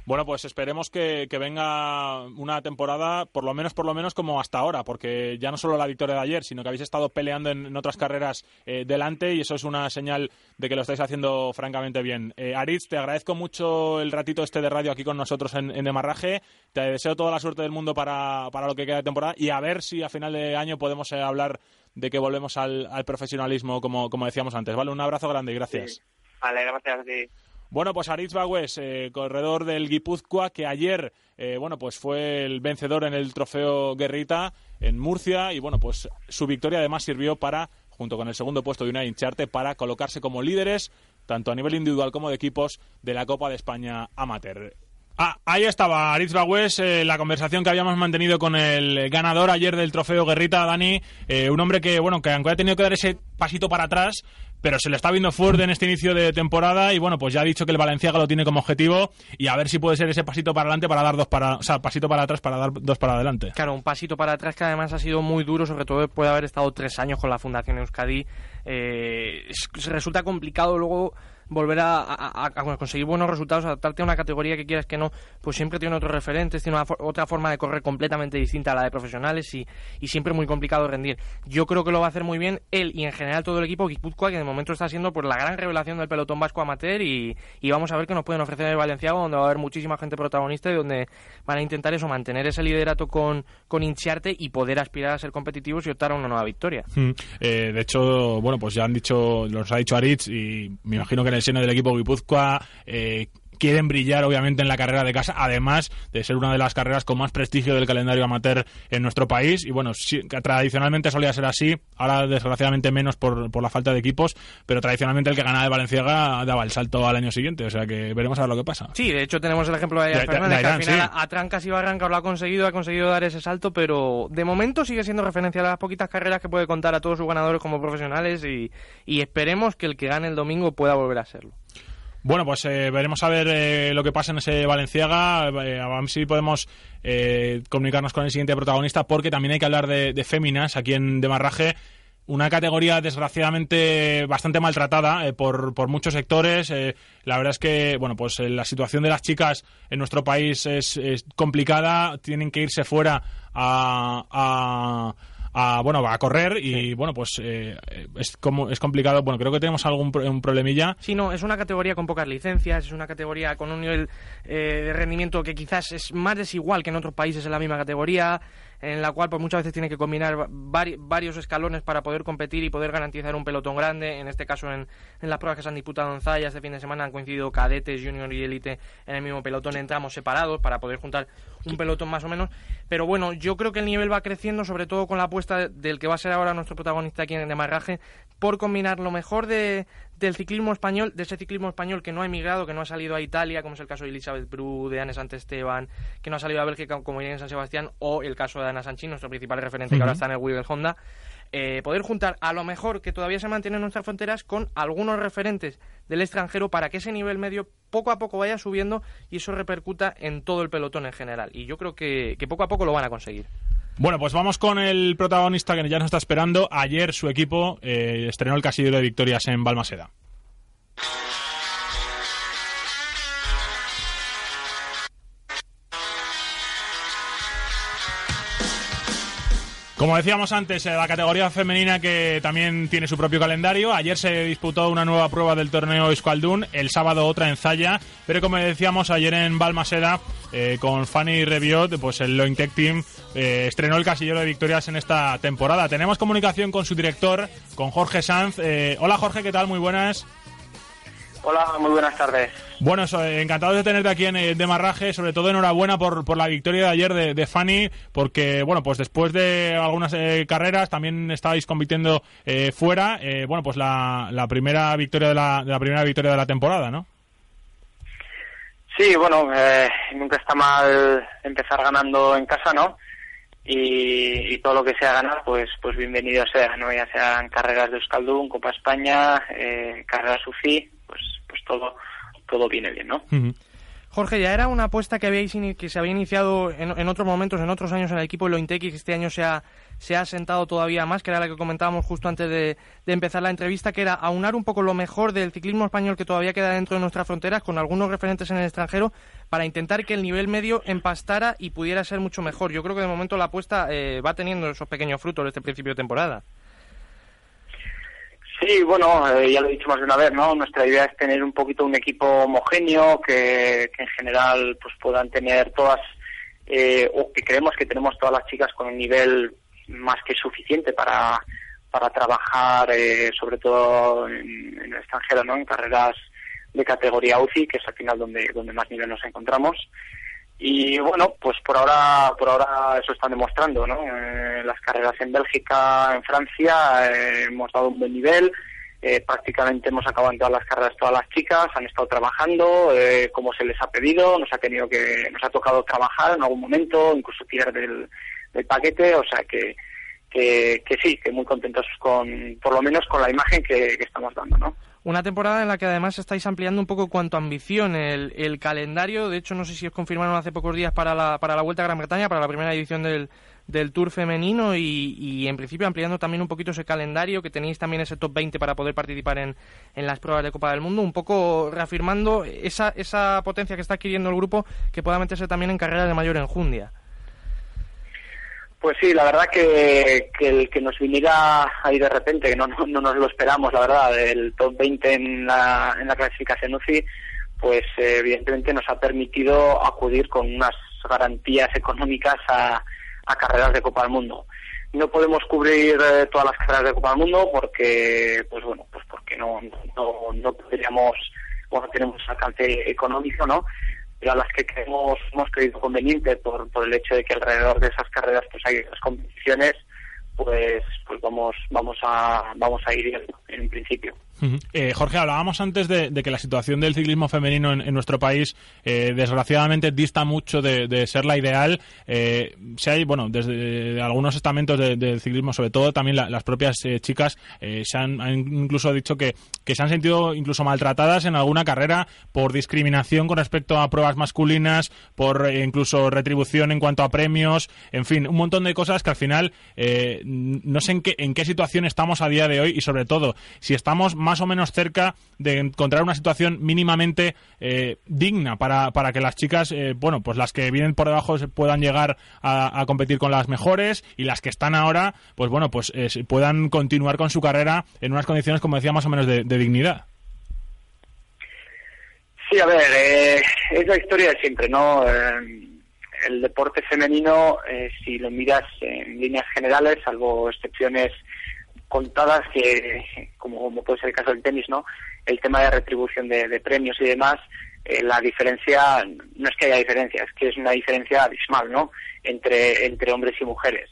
Bueno, pues esperemos que, venga una temporada, por lo menos, por lo menos como hasta ahora, porque ya no solo la victoria de ayer, sino que habéis estado peleando en, otras carreras eh, delante y eso es una señal de que lo estáis haciendo francamente bien. Eh, Aritz, te agradezco mucho el ratito este de radio aquí con nosotros en, en Demarraje. Te deseo toda la suerte del mundo para, para, lo que queda de temporada y a ver si a final de año podemos eh, hablar de que volvemos al, profesionalismo, como, como decíamos antes. Vale, un abrazo grande y gracias. Vale, gracias a ti. Bueno, pues Aritz Bagües, eh, corredor del Guipúzcoa, que ayer, eh, bueno, pues fue el vencedor en el trofeo Guerrita en Murcia y, bueno, pues su victoria además sirvió para, junto con el segundo puesto de una hincharte, para colocarse como líderes, tanto a nivel individual como de equipos, de la Copa de España Amateur. Ah, ahí estaba Aritz eh, la conversación que habíamos mantenido con el ganador ayer del trofeo Guerrita, Dani, un hombre que, bueno, que aunque ha tenido que dar ese pasito para atrás, pero se le está viendo fuerte en este inicio de temporada y bueno, pues ya ha dicho que el Valenciaga lo tiene como objetivo y a ver si puede ser ese pasito para adelante para dar dos para, o sea, pasito para atrás para dar dos para adelante. Claro, un pasito para atrás que además ha sido muy duro, sobre todo después de haber estado tres años con la Fundación Euskadi. Eh, resulta complicado luego volver a, conseguir buenos resultados, adaptarte a una categoría que quieras que no, pues siempre tiene otros referentes, tiene otra forma de correr completamente distinta a la de profesionales y, y, siempre muy complicado rendir. Yo creo que lo va a hacer muy bien él y en general todo el equipo Guipúzcoa, que de momento está siendo pues, la gran revelación del pelotón vasco amateur y, y vamos a ver qué nos pueden ofrecer el Valenciago, donde va a haber muchísima gente protagonista y donde van a intentar eso, mantener ese liderato con, con Inchiarte y poder aspirar a ser competitivos y optar a una nueva victoria. Hmm. Eh, de hecho, bueno, pues ya han dicho, los ha dicho Aritz y me imagino que el seno del equipo Guipúzcoa eh, quieren brillar obviamente en la carrera de casa, además de ser una de las carreras con más prestigio del calendario amateur en nuestro país. Y bueno, tradicionalmente solía ser así, ahora desgraciadamente menos por, por, la falta de equipos, pero tradicionalmente el que ganaba de Valenciaga daba el salto al año siguiente, o sea que veremos a ver lo que pasa. Sí, de hecho tenemos el ejemplo de, Fernández, que al final a trancas y barrancas lo ha conseguido, ha conseguido dar ese salto, pero de momento sigue siendo referencia a las poquitas carreras que puede contar a todos sus ganadores como profesionales y, y esperemos que el que gane el domingo pueda volver a serlo. Bueno, pues eh, veremos a ver eh, lo que pasa en ese Valenciaga, eh, a ver si podemos comunicarnos con el siguiente protagonista, porque también hay que hablar de, de féminas aquí en Demarraje, una categoría desgraciadamente bastante maltratada por, por muchos sectores. la verdad es que, bueno, pues la situación de las chicas en nuestro país es, complicada, tienen que irse fuera a a bueno a correr y bueno pues eh, es como es complicado bueno creo que tenemos algún un problemilla sí no es una categoría con pocas licencias es una categoría con un nivel eh, de rendimiento que quizás es más desigual que en otros países en la misma categoría en la cual pues muchas veces tiene que combinar varios escalones para poder competir y poder garantizar un pelotón grande. En este caso, en, las pruebas que se han disputado en Zaya este fin de semana han coincidido cadetes, junior y élite en el mismo pelotón. Entramos separados para poder juntar un pelotón más o menos. Pero bueno, yo creo que el nivel va creciendo, sobre todo con la apuesta del que va a ser ahora nuestro protagonista aquí en el demarraje, por combinar lo mejor de, del ciclismo español, de ese ciclismo español que no ha emigrado, que no ha salido a Italia, como es el caso de Elizabeth Bru, de Anne Esteban, que no ha salido a Bélgica como en San Sebastián, o el caso de Ana Sanchín, nuestro principal referente que ahora está en el Weevil Honda. Eh, poder juntar a lo mejor que todavía se mantiene en nuestras fronteras con algunos referentes del extranjero para que ese nivel medio poco a poco vaya subiendo y eso repercuta en todo el pelotón en general. Y yo creo que, que poco a poco lo van a conseguir. Bueno, pues vamos con el protagonista que ya nos está esperando. Ayer su equipo eh, estrenó el casillero de victorias en Balmaseda. Como decíamos antes, eh, la categoría femenina que también tiene su propio calendario. Ayer se disputó una nueva prueba del torneo Escualdún, el sábado otra en Zaya, pero como decíamos ayer en Balmaseda, eh, con Fanny Reviot, pues el Lointec Team eh, estrenó el casillero de victorias en esta temporada. Tenemos comunicación con su director, con Jorge Sanz. hola Jorge, ¿qué tal? Muy buenas. Hola, muy buenas tardes. Bueno, encantado de tenerte aquí en eh, Demarraje, sobre todo enhorabuena por, por la victoria de ayer de, de Fanny, porque bueno, pues después de algunas eh, carreras también estabais compitiendo eh, fuera, bueno, pues la, la primera victoria de la, de la primera victoria de la temporada, ¿no? Sí, bueno, nunca está mal empezar ganando en casa, ¿no? Y, todo lo que sea ganar, pues pues bienvenido sea, ¿no? Ya sean carreras de Euskaldun, Copa España, carreras UCI, todo, todo viene bien, ¿no? Jorge, ya era una apuesta que habíais que se había iniciado en, otros momentos, en otros años en el equipo de y que este año se ha, se ha sentado todavía más, que era la que comentábamos justo antes de, empezar la entrevista, que era aunar un poco lo mejor del ciclismo español que todavía queda dentro de nuestras fronteras, con algunos referentes en el extranjero, para intentar que el nivel medio empastara y pudiera ser mucho mejor. Yo creo que de momento la apuesta eh, va teniendo esos pequeños frutos de este principio de temporada. Sí, bueno, eh, ya lo he dicho más de una vez, ¿no? Nuestra idea es tener un poquito un equipo homogéneo que, en general pues puedan tener todas, eh, o que creemos que tenemos todas las chicas con un nivel más que suficiente para, para trabajar, eh, sobre todo en, en, el extranjero, ¿no? En carreras de categoría UCI, que es al final donde, donde más nivel nos encontramos y bueno pues por ahora por ahora eso están demostrando no eh, las carreras en Bélgica en Francia eh, hemos dado un buen nivel eh, prácticamente hemos acabado en todas las carreras todas las chicas han estado trabajando como se les ha pedido nos ha tenido que nos ha tocado trabajar en algún momento incluso tirar del, paquete o sea que que, que sí, que muy contentos con, por lo menos con la imagen que estamos dando, ¿no? Una temporada en la que además estáis ampliando un poco cuanto ambición el, calendario. De hecho, no sé si os confirmaron hace pocos días para la, para la Vuelta a Gran Bretaña, para la primera edición del, del Tour femenino y, y, en principio ampliando también un poquito ese calendario, que tenéis también ese top 20 para poder participar en, en las pruebas de Copa del Mundo, un poco reafirmando esa, esa potencia que está adquiriendo el grupo que pueda meterse también en carreras de mayor enjundia. Pues sí, la verdad que, que el que nos viniera ahí de repente, que no, no, nos lo esperamos, la verdad, el top 20 en la, en la clasificación UCI, pues eh, evidentemente nos ha permitido acudir con unas garantías económicas a, a carreras de Copa del Mundo. No podemos cubrir eh, todas las carreras de Copa del Mundo porque, pues bueno, pues porque no, no, no podríamos, bueno, tenemos alcance económico, ¿no? Pero a las que creemos, hemos creído conveniente por, por el hecho de que alrededor de esas carreras pues hay esas competiciones, pues pues vamos vamos a vamos a ir en Eh, Jorge, hablábamos antes de, que la situación del ciclismo femenino en, nuestro país, eh, desgraciadamente, dista mucho de, ser la ideal. Eh, si hay, bueno, desde algunos estamentos del ciclismo, sobre todo también las propias eh, chicas, se han, incluso dicho que, se han sentido incluso maltratadas en alguna carrera por discriminación con respecto a pruebas masculinas, por incluso retribución en cuanto a premios, en fin, un montón de cosas que al final no sé en qué, en qué situación estamos a día de hoy y sobre todo si estamos o menos cerca de encontrar una situación mínimamente eh, digna para, para que las chicas, eh, bueno, pues las que vienen por debajo puedan llegar a, competir con las mejores y las que están ahora, pues bueno, pues puedan continuar con su carrera en unas condiciones, como decía, más o menos de, dignidad. Sí, a ver, eh, es la historia de siempre, ¿no? el deporte femenino, si lo miras en líneas generales, salvo excepciones contadas que, como, puede ser el caso del tenis, ¿no? El tema de retribución de, premios y demás, eh, la diferencia, no es que haya diferencia, es que es una diferencia abismal, ¿no? Entre, entre hombres y mujeres.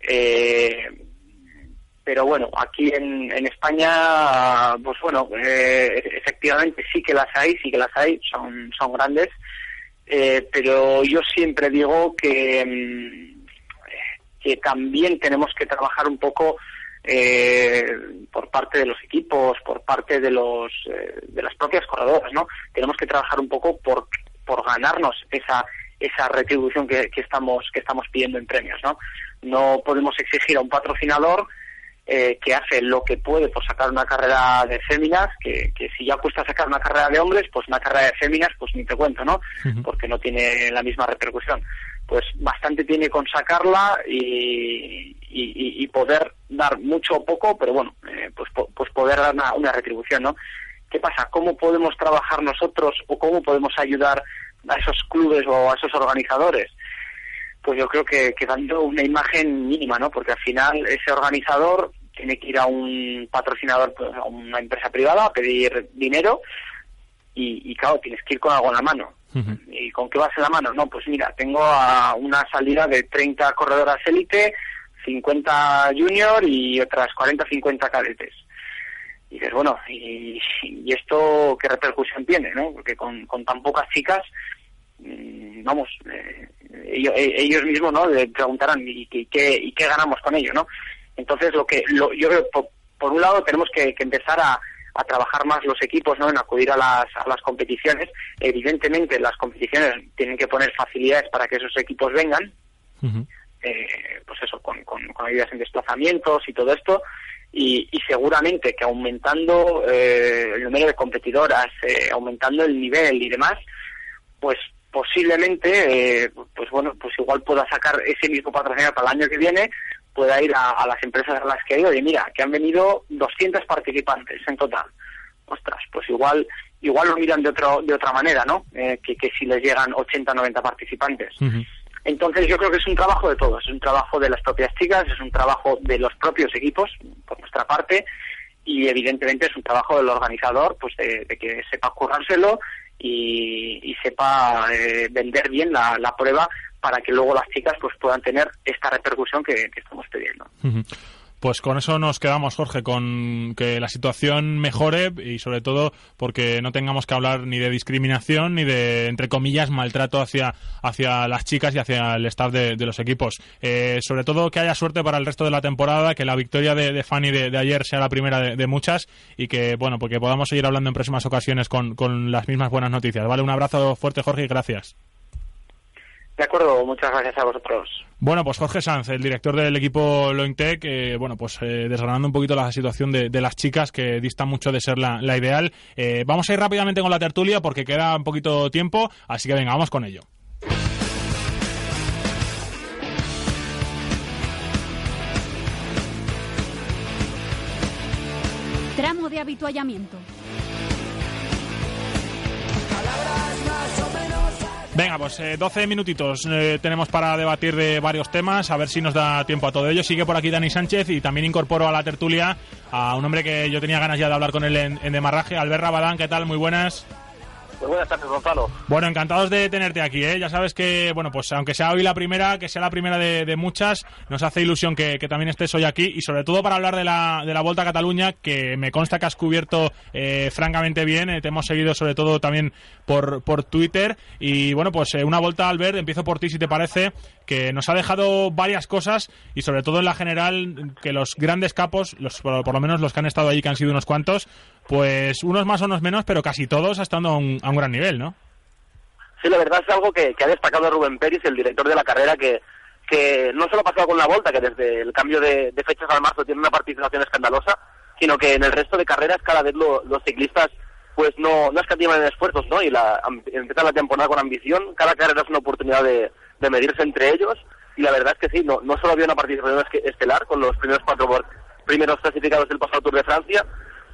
Eh, pero bueno, aquí en, en España, pues bueno, eh, efectivamente sí que las hay, sí que las hay, son, son grandes, pero yo siempre digo que, mm, que también tenemos que trabajar un poco eh, por parte de los equipos, por parte de los eh, de las propias corredoras, ¿no? Tenemos que trabajar un poco por por ganarnos esa esa retribución que, que estamos que estamos pidiendo en premios, ¿no? No podemos exigir a un patrocinador eh, que hace lo que puede por sacar una carrera de féminas, que, que, si ya cuesta sacar una carrera de hombres, pues una carrera de féminas, pues ni te cuento, ¿no? Porque no tiene la misma repercusión. Pues bastante tiene con sacarla y, y, poder dar mucho o poco, pero bueno, eh, pues, pues poder dar una, retribución, ¿no? ¿Qué pasa? ¿Cómo podemos trabajar nosotros o cómo podemos ayudar a esos clubes o a esos organizadores? Pues yo creo que, que dando una imagen mínima, ¿no? Porque al final ese organizador tiene que ir a un patrocinador, pues, a una empresa privada a pedir dinero y, y claro, tienes que ir con algo en la mano. ¿Y con qué vas en la mano? No, pues mira, tengo a una salida de 30 corredoras élite 50 junior y otras 40, 50 cadetes. Y dices, bueno, ¿y, esto qué repercusión tiene? ¿no? Porque con, tan pocas chicas, mm, vamos, eh, ellos, mismos no le preguntarán ¿y, qué, y qué ganamos con ello, ¿no? Entonces, lo que lo, yo creo, por, un lado, tenemos que, empezar a, trabajar más los equipos, ¿no? En acudir a las, a las competiciones. Evidentemente, las competiciones tienen que poner facilidades para que esos equipos vengan. Eh, pues eso, con, con, ayudas en desplazamientos y todo esto, y, seguramente que aumentando eh, el número de competidoras, eh, aumentando el nivel y demás, pues posiblemente, pues bueno, pues igual pueda sacar ese mismo patrocinador para el año que viene, pueda ir a, las empresas a las que he ido, y mira, que han venido 200 participantes en total. Ostras, pues igual igual lo miran de otro de otra manera, ¿no? que, que si les llegan 80, 90 participantes. Entonces yo creo que es un trabajo de todos, es un trabajo de las propias chicas, es un trabajo de los propios equipos, por nuestra parte, y evidentemente es un trabajo del organizador, pues de, que sepa currárselo y, sepa eh, vender bien la, prueba para que luego las chicas pues puedan tener esta repercusión que, estamos pidiendo. Pues con eso nos quedamos, Jorge, con que la situación mejore y sobre todo porque no tengamos que hablar ni de discriminación ni de, entre comillas, maltrato hacia, hacia las chicas y hacia el staff de, los equipos. Eh, sobre todo que haya suerte para el resto de la temporada, que la victoria de, Fanny de, ayer sea la primera de, muchas y que, bueno, porque podamos seguir hablando en próximas ocasiones con, con las mismas buenas noticias. Vale, un abrazo fuerte, Jorge, y gracias. De acuerdo, muchas gracias a vosotros. Bueno, pues Jorge Sanz, el director del equipo Lointec, eh, bueno, pues eh, desgranando un poquito la situación de, las chicas, que dista mucho de ser la, ideal. Eh, vamos a ir rápidamente con la tertulia porque queda un poquito tiempo, así que venga, vamos con ello. Tramo de habituallamiento. Venga, pues 12 eh, minutitos eh, tenemos para debatir de varios temas, a ver si nos da tiempo a todo ello. Sigue por aquí Dani Sánchez y también incorporo a la tertulia a un hombre que yo tenía ganas ya de hablar con él en, en Demarraje, Albert Rabadán, ¿qué tal? Muy buenas. Pues buenas tardes, Gonzalo. Bueno, encantados de tenerte aquí, ¿eh? Ya sabes que, bueno, pues aunque sea hoy la primera, que sea la primera de, muchas, nos hace ilusión que, también estés hoy aquí y sobre todo para hablar de la, de la Vuelta a Cataluña, que me consta que has cubierto eh, francamente bien. Eh, te hemos seguido sobre todo también por, por Twitter. Y bueno, pues eh, una Vuelta, Albert, empiezo por ti si te parece, que nos ha dejado varias cosas y sobre todo en la general, que los grandes capos, los, por, lo menos los que han estado allí, que han sido unos cuantos, pues unos más unos menos, pero casi todos estando a un, a un gran nivel, ¿no? Sí, la verdad es algo que, ha destacado Rubén Pérez, el director de la carrera, que que no solo ha pasado con la Volta, que desde el cambio de, fechas al marzo tiene una participación escandalosa, sino que en el resto de carreras cada vez lo- los ciclistas pues no, no escatiman en esfuerzos, ¿no? Y la, empiezan la temporada con ambición, cada carrera es una oportunidad de, de medirse entre ellos, y la verdad es que sí, no, no solo había una participación estelar con los primeros cuatro primeros clasificados del pasado Tour de Francia,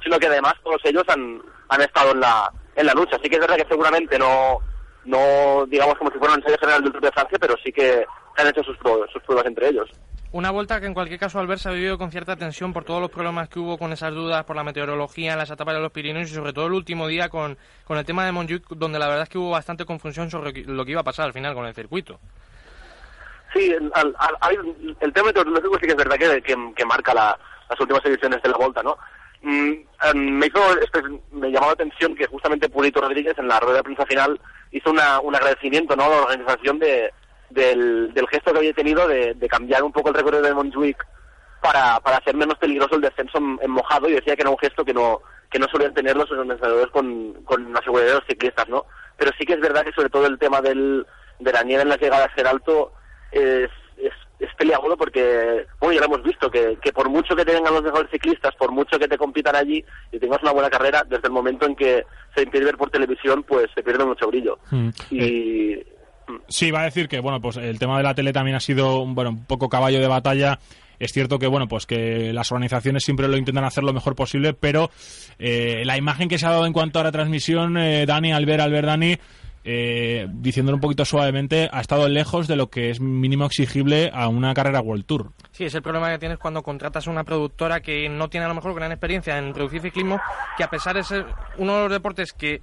sino que además todos ellos han, han estado en la, en la lucha. Sí que es verdad que seguramente no, no digamos como si fuera un ensayo general del Tour de Francia, pero sí que han hecho sus, pro- sus pruebas entre ellos. Una vuelta que en cualquier caso Albert se ha vivido con cierta tensión por todos los problemas que hubo con esas dudas, por la meteorología en las etapas de los Pirineos y sobre todo el último día con, con el tema de Montjuic, donde la verdad es que hubo bastante confusión sobre lo que iba a pasar al final con el circuito. Sí, el, al- al- hay- el tema meteorológico sí que es verdad que, que, que marca la- las últimas ediciones de la Volta, ¿no? Mm, em, me hizo, me llamó la atención que justamente Purito Rodríguez en la rueda de prensa final hizo una, un agradecimiento, ¿no? A la organización de, del, gesto que había tenido de, cambiar un poco el recorrido de Montjuic para, para hacer menos peligroso el descenso en, mojado y decía que era un gesto que no que no tener los organizadores con, con la seguridad de los ciclistas, ¿no? Pero sí que es verdad que sobre todo el tema del, de la nieve en las llegadas a ser alto es, es, peliagudo porque, bueno, ya lo hemos visto, que, que por mucho que te vengan los mejores ciclistas, por mucho que te compitan allí y tengas una buena carrera, desde el momento en que se impide ver por televisión, pues se pierde mucho brillo. Mm. Y Sí, va a decir que bueno, pues el tema de la tele también ha sido un- bueno, un poco caballo de batalla. Es cierto que bueno, pues que las organizaciones siempre lo intentan hacer lo mejor posible, pero eh, la imagen que se ha dado en cuanto a la transmisión, eh, Dani, Albert, Albert, Dani, eh, diciéndolo un poquito suavemente, ha estado lejos de lo que es mínimo exigible a una carrera World Tour. Sí, es el problema que tienes cuando contratas a una productora que no tiene a lo mejor gran experiencia en producir ciclismo, que a pesar de ser uno de los deportes que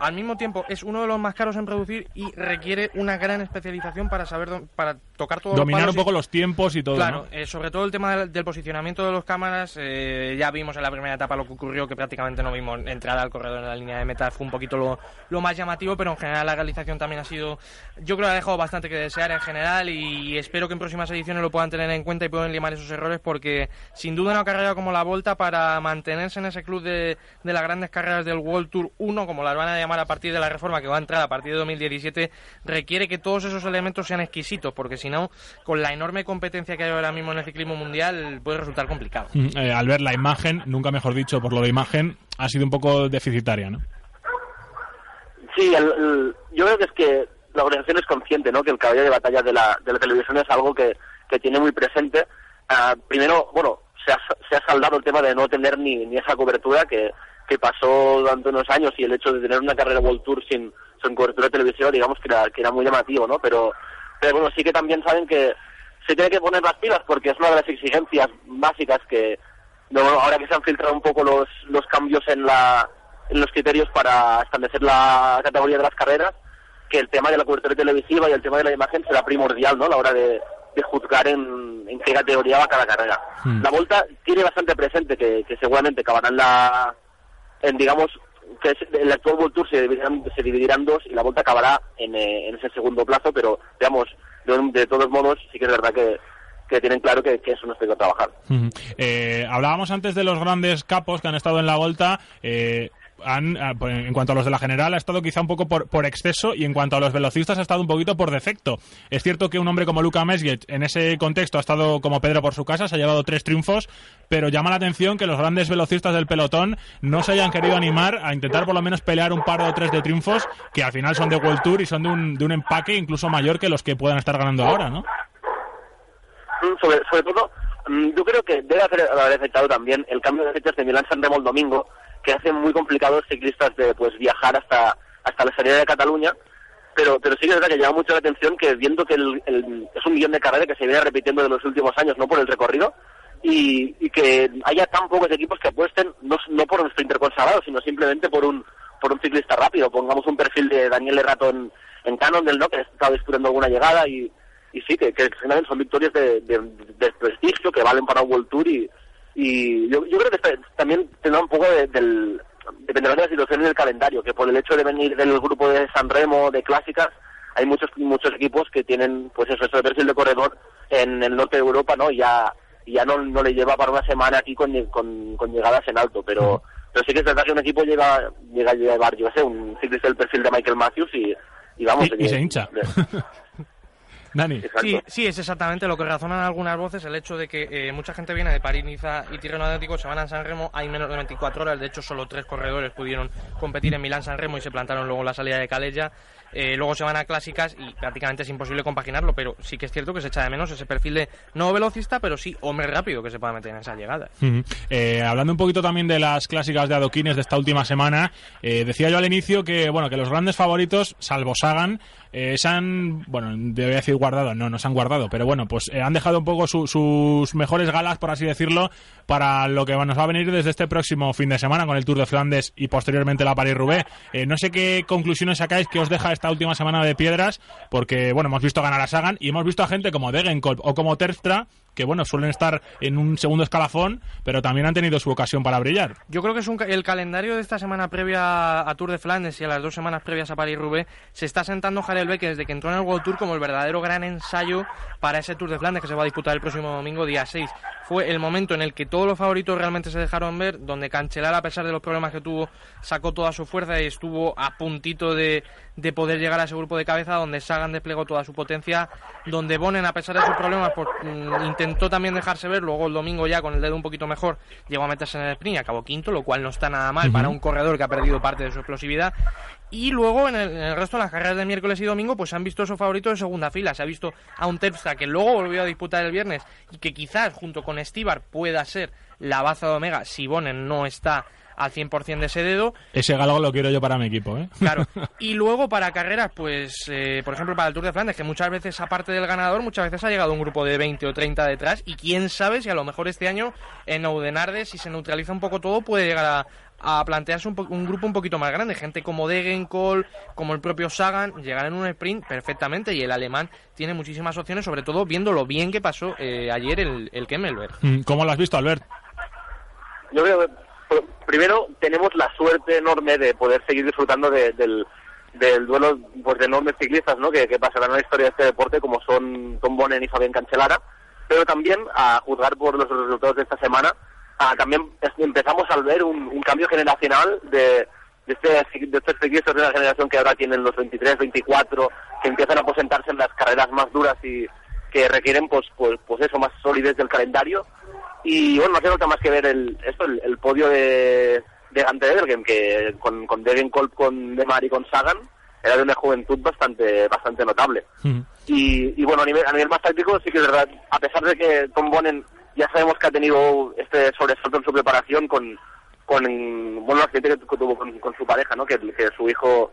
al mismo tiempo es uno de los más caros en producir y requiere una gran especialización para saber para tocar todos Dominar un y- poco los tiempos y todo, Claro, ¿no? eh, sobre todo el tema del, del posicionamiento de los cámaras, eh, ya vimos en la primera etapa lo que ocurrió, que prácticamente no vimos entrada al corredor en la línea de meta, fue un poquito lo, lo más llamativo, pero en general la realización también ha sido, yo creo que ha dejado bastante que desear en general y espero que en próximas ediciones lo puedan tener en cuenta y puedan limar esos errores porque sin duda una carrera como la Volta para mantenerse en ese club de, de las grandes carreras del World Tour 1, como las van a llamar a partir de la reforma que va a entrar a partir de 2017, requiere que todos esos elementos sean exquisitos, porque si no, con la enorme competencia que hay ahora mismo en el ciclismo mundial, puede resultar complicado. Mm, eh, al ver la imagen, nunca mejor dicho por lo de imagen, ha sido un poco deficitaria, ¿no? Sí, el- el- yo creo que es que la organización es consciente, ¿no? Que el caballo de batalla de la, de la televisión es algo que, que tiene muy presente. Ah, primero, bueno, se ha, se ha saldado el tema de no tener ni, ni esa cobertura que, que pasó durante unos años y el hecho de tener una carrera World Tour sin, sin cobertura televisiva, digamos que era, que era muy llamativo, ¿no? Pero, pero bueno, sí que también saben que se tiene que poner las pilas porque es una de las exigencias básicas que, no, ahora que se han filtrado un poco los, los cambios en, la, en los criterios para establecer la categoría de las carreras, que el tema de la cobertura televisiva y el tema de la imagen será primordial ¿no? a la hora de, de juzgar en, en qué categoría va cada carrera. Hmm. La Volta tiene bastante presente que, que seguramente acabará en la, en digamos, que es- el actual World Tour se dividirán, se dividirá en dos y la Volta acabará en, eh, en ese segundo plazo, pero digamos, de, de todos modos sí que es verdad que, que tienen claro que, que eso no estoy a trabajar. Ujú. Eh, hablábamos antes de los grandes capos que han estado en la Volta. eh, han, ah, pues, en cuanto a los de la general, ha estado quizá un poco por, por exceso y en cuanto a los velocistas ha estado un poquito por defecto. Es cierto que un hombre como Luca Mesget en ese contexto ha estado como Pedro por su casa, se ha llevado tres triunfos, pero llama la atención que los grandes velocistas del pelotón no se hayan querido animar a intentar por lo menos pelear un par o tres de triunfos que al final son de World Tour y son de un, de un empaque incluso mayor que los que puedan estar ganando ahora, ¿no? Sobre, sobre todo, mm, yo creo que debe haber afectado también el cambio de fechas de Milán San Remo el domingo, que hace muy complicado a los ciclistas de pues viajar hasta hasta la salida de Cataluña. Pero, pero sí que es verdad que llama mucho la atención que viendo que el, el- es un guion de carrera que se viene repitiendo de los últimos años, no por el recorrido, y, y que haya tan pocos equipos que apuesten no, no por un sprinter consagrado, sino simplemente por un por un ciclista rápido. Pongamos un perfil de Daniel Errato en, en Cannondale, ¿no? que está disputando alguna llegada y, y sí, que, que son victorias de, de, de prestigio que valen para un World Tour y, y yo, yo creo que está- también tendrá un poco de- del dependerá de la situación en el calendario, que por el hecho de venir del grupo de San Remo, de clásicas, hay muchos muchos equipos que tienen pues eso, ese perfil de corredor en el norte de Europa, ¿no? Y ya ya no, no le lleva para una semana aquí con, con, con llegadas en alto, pero pero sí que es verdad que un equipo llega llega a llevar, yo sé, un ciclista del perfil de Michael Matthews y, y vamos... Y- y se hincha. Dani. Sí, sí, es exactamente lo que razonan algunas voces, el hecho de que eh, mucha gente viene de París, Niza y Tirreno Atlético, se van a San Remo, hay menos de 24 horas, de hecho solo tres corredores pudieron competir en Milán-San Remo y se plantaron luego la salida de Calella. Eh, luego se van a clásicas y prácticamente es imposible compaginarlo, pero sí que es cierto que se echa de menos ese perfil de no velocista, pero sí hombre rápido que se pueda meter en esa llegada. Eh, hablando un poquito también de las clásicas de adoquines de esta última semana, eh, decía yo al inicio que bueno que los grandes favoritos, salvo Sagan, eh, se han, bueno, debe decir guardado, no, no se han guardado, pero bueno, pues eh, han dejado un poco su- sus mejores galas, por así decirlo, para lo que nos va a venir desde este próximo fin de semana con el Tour de Flandes y posteriormente la Paris-Roubaix. Eh, no sé qué conclusiones sacáis que os deja esta última semana de piedras, porque bueno, hemos visto ganar a Sagan y hemos visto a gente como Degenkolb o como Terpstra, que bueno, suelen estar en un segundo escalafón, pero también han tenido su ocasión para brillar. Yo creo que es un el calendario de esta semana previa a Tour de Flandes y a las dos semanas previas a París-Roubaix se está sentando Jarel Beck desde que entró en el World Tour como el verdadero gran ensayo para ese Tour de Flandes que se va a disputar el próximo domingo, día 6. Fue el momento en el que todos los favoritos realmente se dejaron ver, donde Cancelar, a pesar de los problemas que tuvo, sacó toda su fuerza y estuvo a puntito de, de poder llegar a ese grupo de cabeza, donde Sagan desplegó toda su potencia, donde Bonen, a pesar de sus problemas, pues, mm, intentó también dejarse ver, luego el domingo ya con el dedo un poquito mejor, llegó a meterse en el sprint y acabó quinto, lo cual no está nada mal para un corredor que ha perdido parte de su explosividad. Y luego en el, en el resto de las carreras de miércoles y domingo, pues se han visto esos favoritos de segunda fila. Se ha visto a un Terpstra que luego volvió a disputar el viernes y que quizás junto con Stibar pueda ser la baza de Omega si Bonen no está al 100% de ese dedo. Ese galgo lo quiero yo para mi equipo, ¿eh? Claro. Y luego para carreras, pues, eh, por ejemplo, para el Tour de Flandes, que muchas veces, aparte del ganador, muchas veces ha llegado un grupo de 20 o 30 detrás. Y quién sabe si a lo mejor este año en Oudenarde, si se neutraliza un poco todo, puede llegar a, a plantearse un, po- un grupo un poquito más grande. Gente como Degenkolb, como el propio Sagan, llegar en un sprint perfectamente. Y el alemán tiene muchísimas opciones, sobre todo viendo lo bien que pasó eh, ayer el, el Kemmelberg. Mm, ¿Cómo lo has visto, Albert? Yo creo que primero tenemos la suerte enorme de poder seguir disfrutando de- del, del duelo pues, de enormes ciclistas ¿no? que, pasarán a la historia de este deporte, como son Tom Bonen y Fabián Cancelara, pero también a juzgar por los resultados de esta semana, ah, también empezamos a ver un, un cambio generacional de, de, este, de estos ciclistas de la generación que ahora tienen los 23, 24, que empiezan a aposentarse en las carreras más duras y que requieren pues, pues, pues eso, más solidez del calendario y bueno, no hace falta más que ver el, esto, el, el podio de, de Gante Edelgem, que con, con Degenkolb, con Demar y con Sagan, era de una juventud bastante bastante notable. Y, y bueno, a nivel, a nivel más táctico, sí que es verdad, a pesar de que Tom Bonen ya sabemos que ha tenido este sobresalto en su preparación con, con bueno, el accidente que tuvo con, con su pareja, ¿no? Que, que su hijo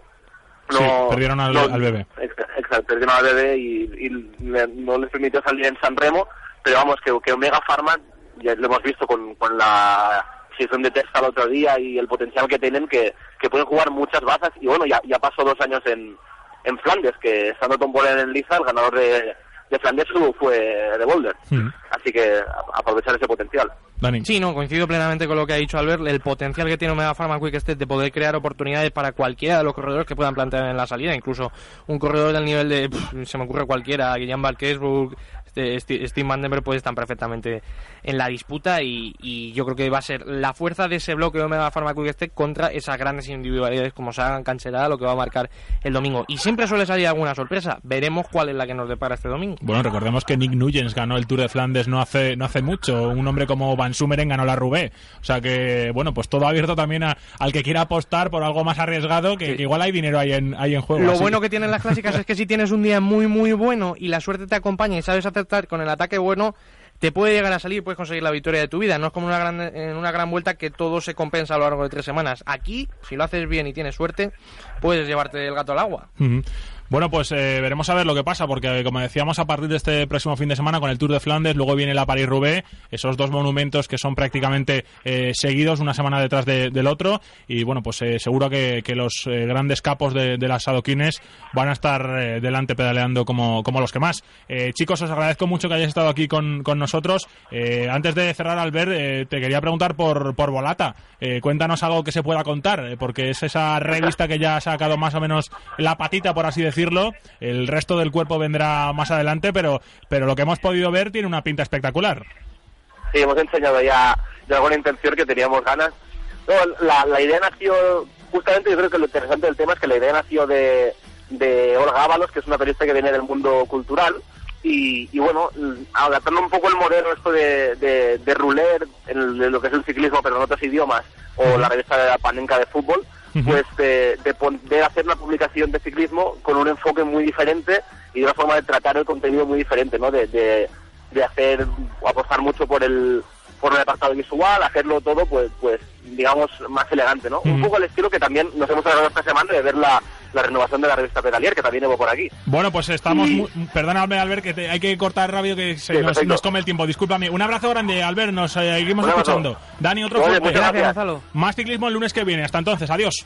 no... Sí, perdieron al- no- al bebé. ex- Exacto, perdieron al bebé y, y le- no les permitió salir en San Remo, pero vamos, que, que Omega Pharma, ya lo hemos visto con, con la sesión de Tesla el otro día y el potencial que tienen, que, que pueden jugar muchas bazas, y bueno, ya, ya pasó dos años en, en Flandes, que estando Tom Bolen en Liza, el ganador de, de Flandes fue de Boulder. Mm. Así que a- aprovechar ese potencial. Dani. Sí, no, coincido plenamente con lo que ha dicho Albert, el potencial que tiene Omega Pharma Quick Step de poder crear oportunidades para cualquiera de los corredores que puedan plantear en la salida, incluso un corredor del nivel de, pff, se me ocurre cualquiera, Guillaume Barquesburg, Steve Vandenberg, pues están perfectamente en la disputa y, y yo creo que va a ser la fuerza de ese bloque de Omega Pharma Quick Step contra esas grandes individualidades como se hagan cancelada, lo que va a marcar el domingo. Y siempre suele salir alguna sorpresa, veremos cuál es la que nos depara este domingo. Bueno, recordemos que Nick Nugent ganó el Tour de Flandes no hace no hace mucho. Un hombre como Van Sumeren ganó la Roubaix. O sea que, bueno, pues todo abierto también a- al que quiera apostar por algo más arriesgado, que, que igual hay dinero ahí en, ahí en juego. Lo así bueno que tienen las clásicas es que si tienes un día muy muy bueno y la suerte te acompaña y sabes acertar con el ataque bueno, te puede llegar a salir puedes conseguir la victoria de tu vida. No es como una gran, en una gran vuelta que todo se compensa a lo largo de tres semanas. Aquí, si lo haces bien y tienes suerte, puedes llevarte el gato al agua. Bueno, pues eh, veremos a ver lo que pasa, porque como decíamos, a partir de este próximo fin de semana con el Tour de Flandes, luego viene la Paris-Roubaix, esos dos monumentos que son prácticamente eh, seguidos, una semana detrás de- del otro, y bueno, pues eh, seguro que, los eh, grandes capos de, las adoquines van a estar eh, delante pedaleando como, como los que más. Eh, chicos, os agradezco mucho que hayáis estado aquí con, con nosotros. Eh, antes de cerrar, Albert, eh, te quería preguntar por, por Volata. Eh, cuéntanos algo que se pueda contar, eh, porque es esa revista que ya ha sacado más o menos la patita, por así decirlo. El resto del cuerpo vendrá más adelante, pero, pero lo que hemos podido ver tiene una pinta espectacular. Sí, hemos enseñado ya, ya alguna intención que teníamos ganas. No, la, la idea nació, justamente yo creo que lo interesante del tema es que la idea nació de, de Olga Ábalos, que es una periodista que viene del mundo cultural. Y, y bueno, adaptando un poco el modelo esto de, de, de ruler en lo que es el ciclismo, pero en otros idiomas, o la revista de la Panenka de fútbol, pues de, de, hacer una publicación de ciclismo con un enfoque muy diferente y de una forma de tratar el contenido muy diferente, ¿no? De, de, de hacer apostar mucho por el por el apartado visual, hacerlo todo, pues, pues digamos, más elegante, ¿no? Un poco el estilo que también nos hemos agarrado esta semana de ver la, la renovación de la revista Pedalier, que también llevo por aquí. Bueno, pues estamos. mu- Perdóname, Albert, que te- hay que cortar rápido que se Sí, nos, nos come el tiempo. Discúlpame. Un abrazo grande, Albert. Nos eh, seguimos escuchando. Dani, otro Oye, fuerte. gracias. Gonzalo. Más ciclismo el lunes que viene. Hasta entonces. Adiós.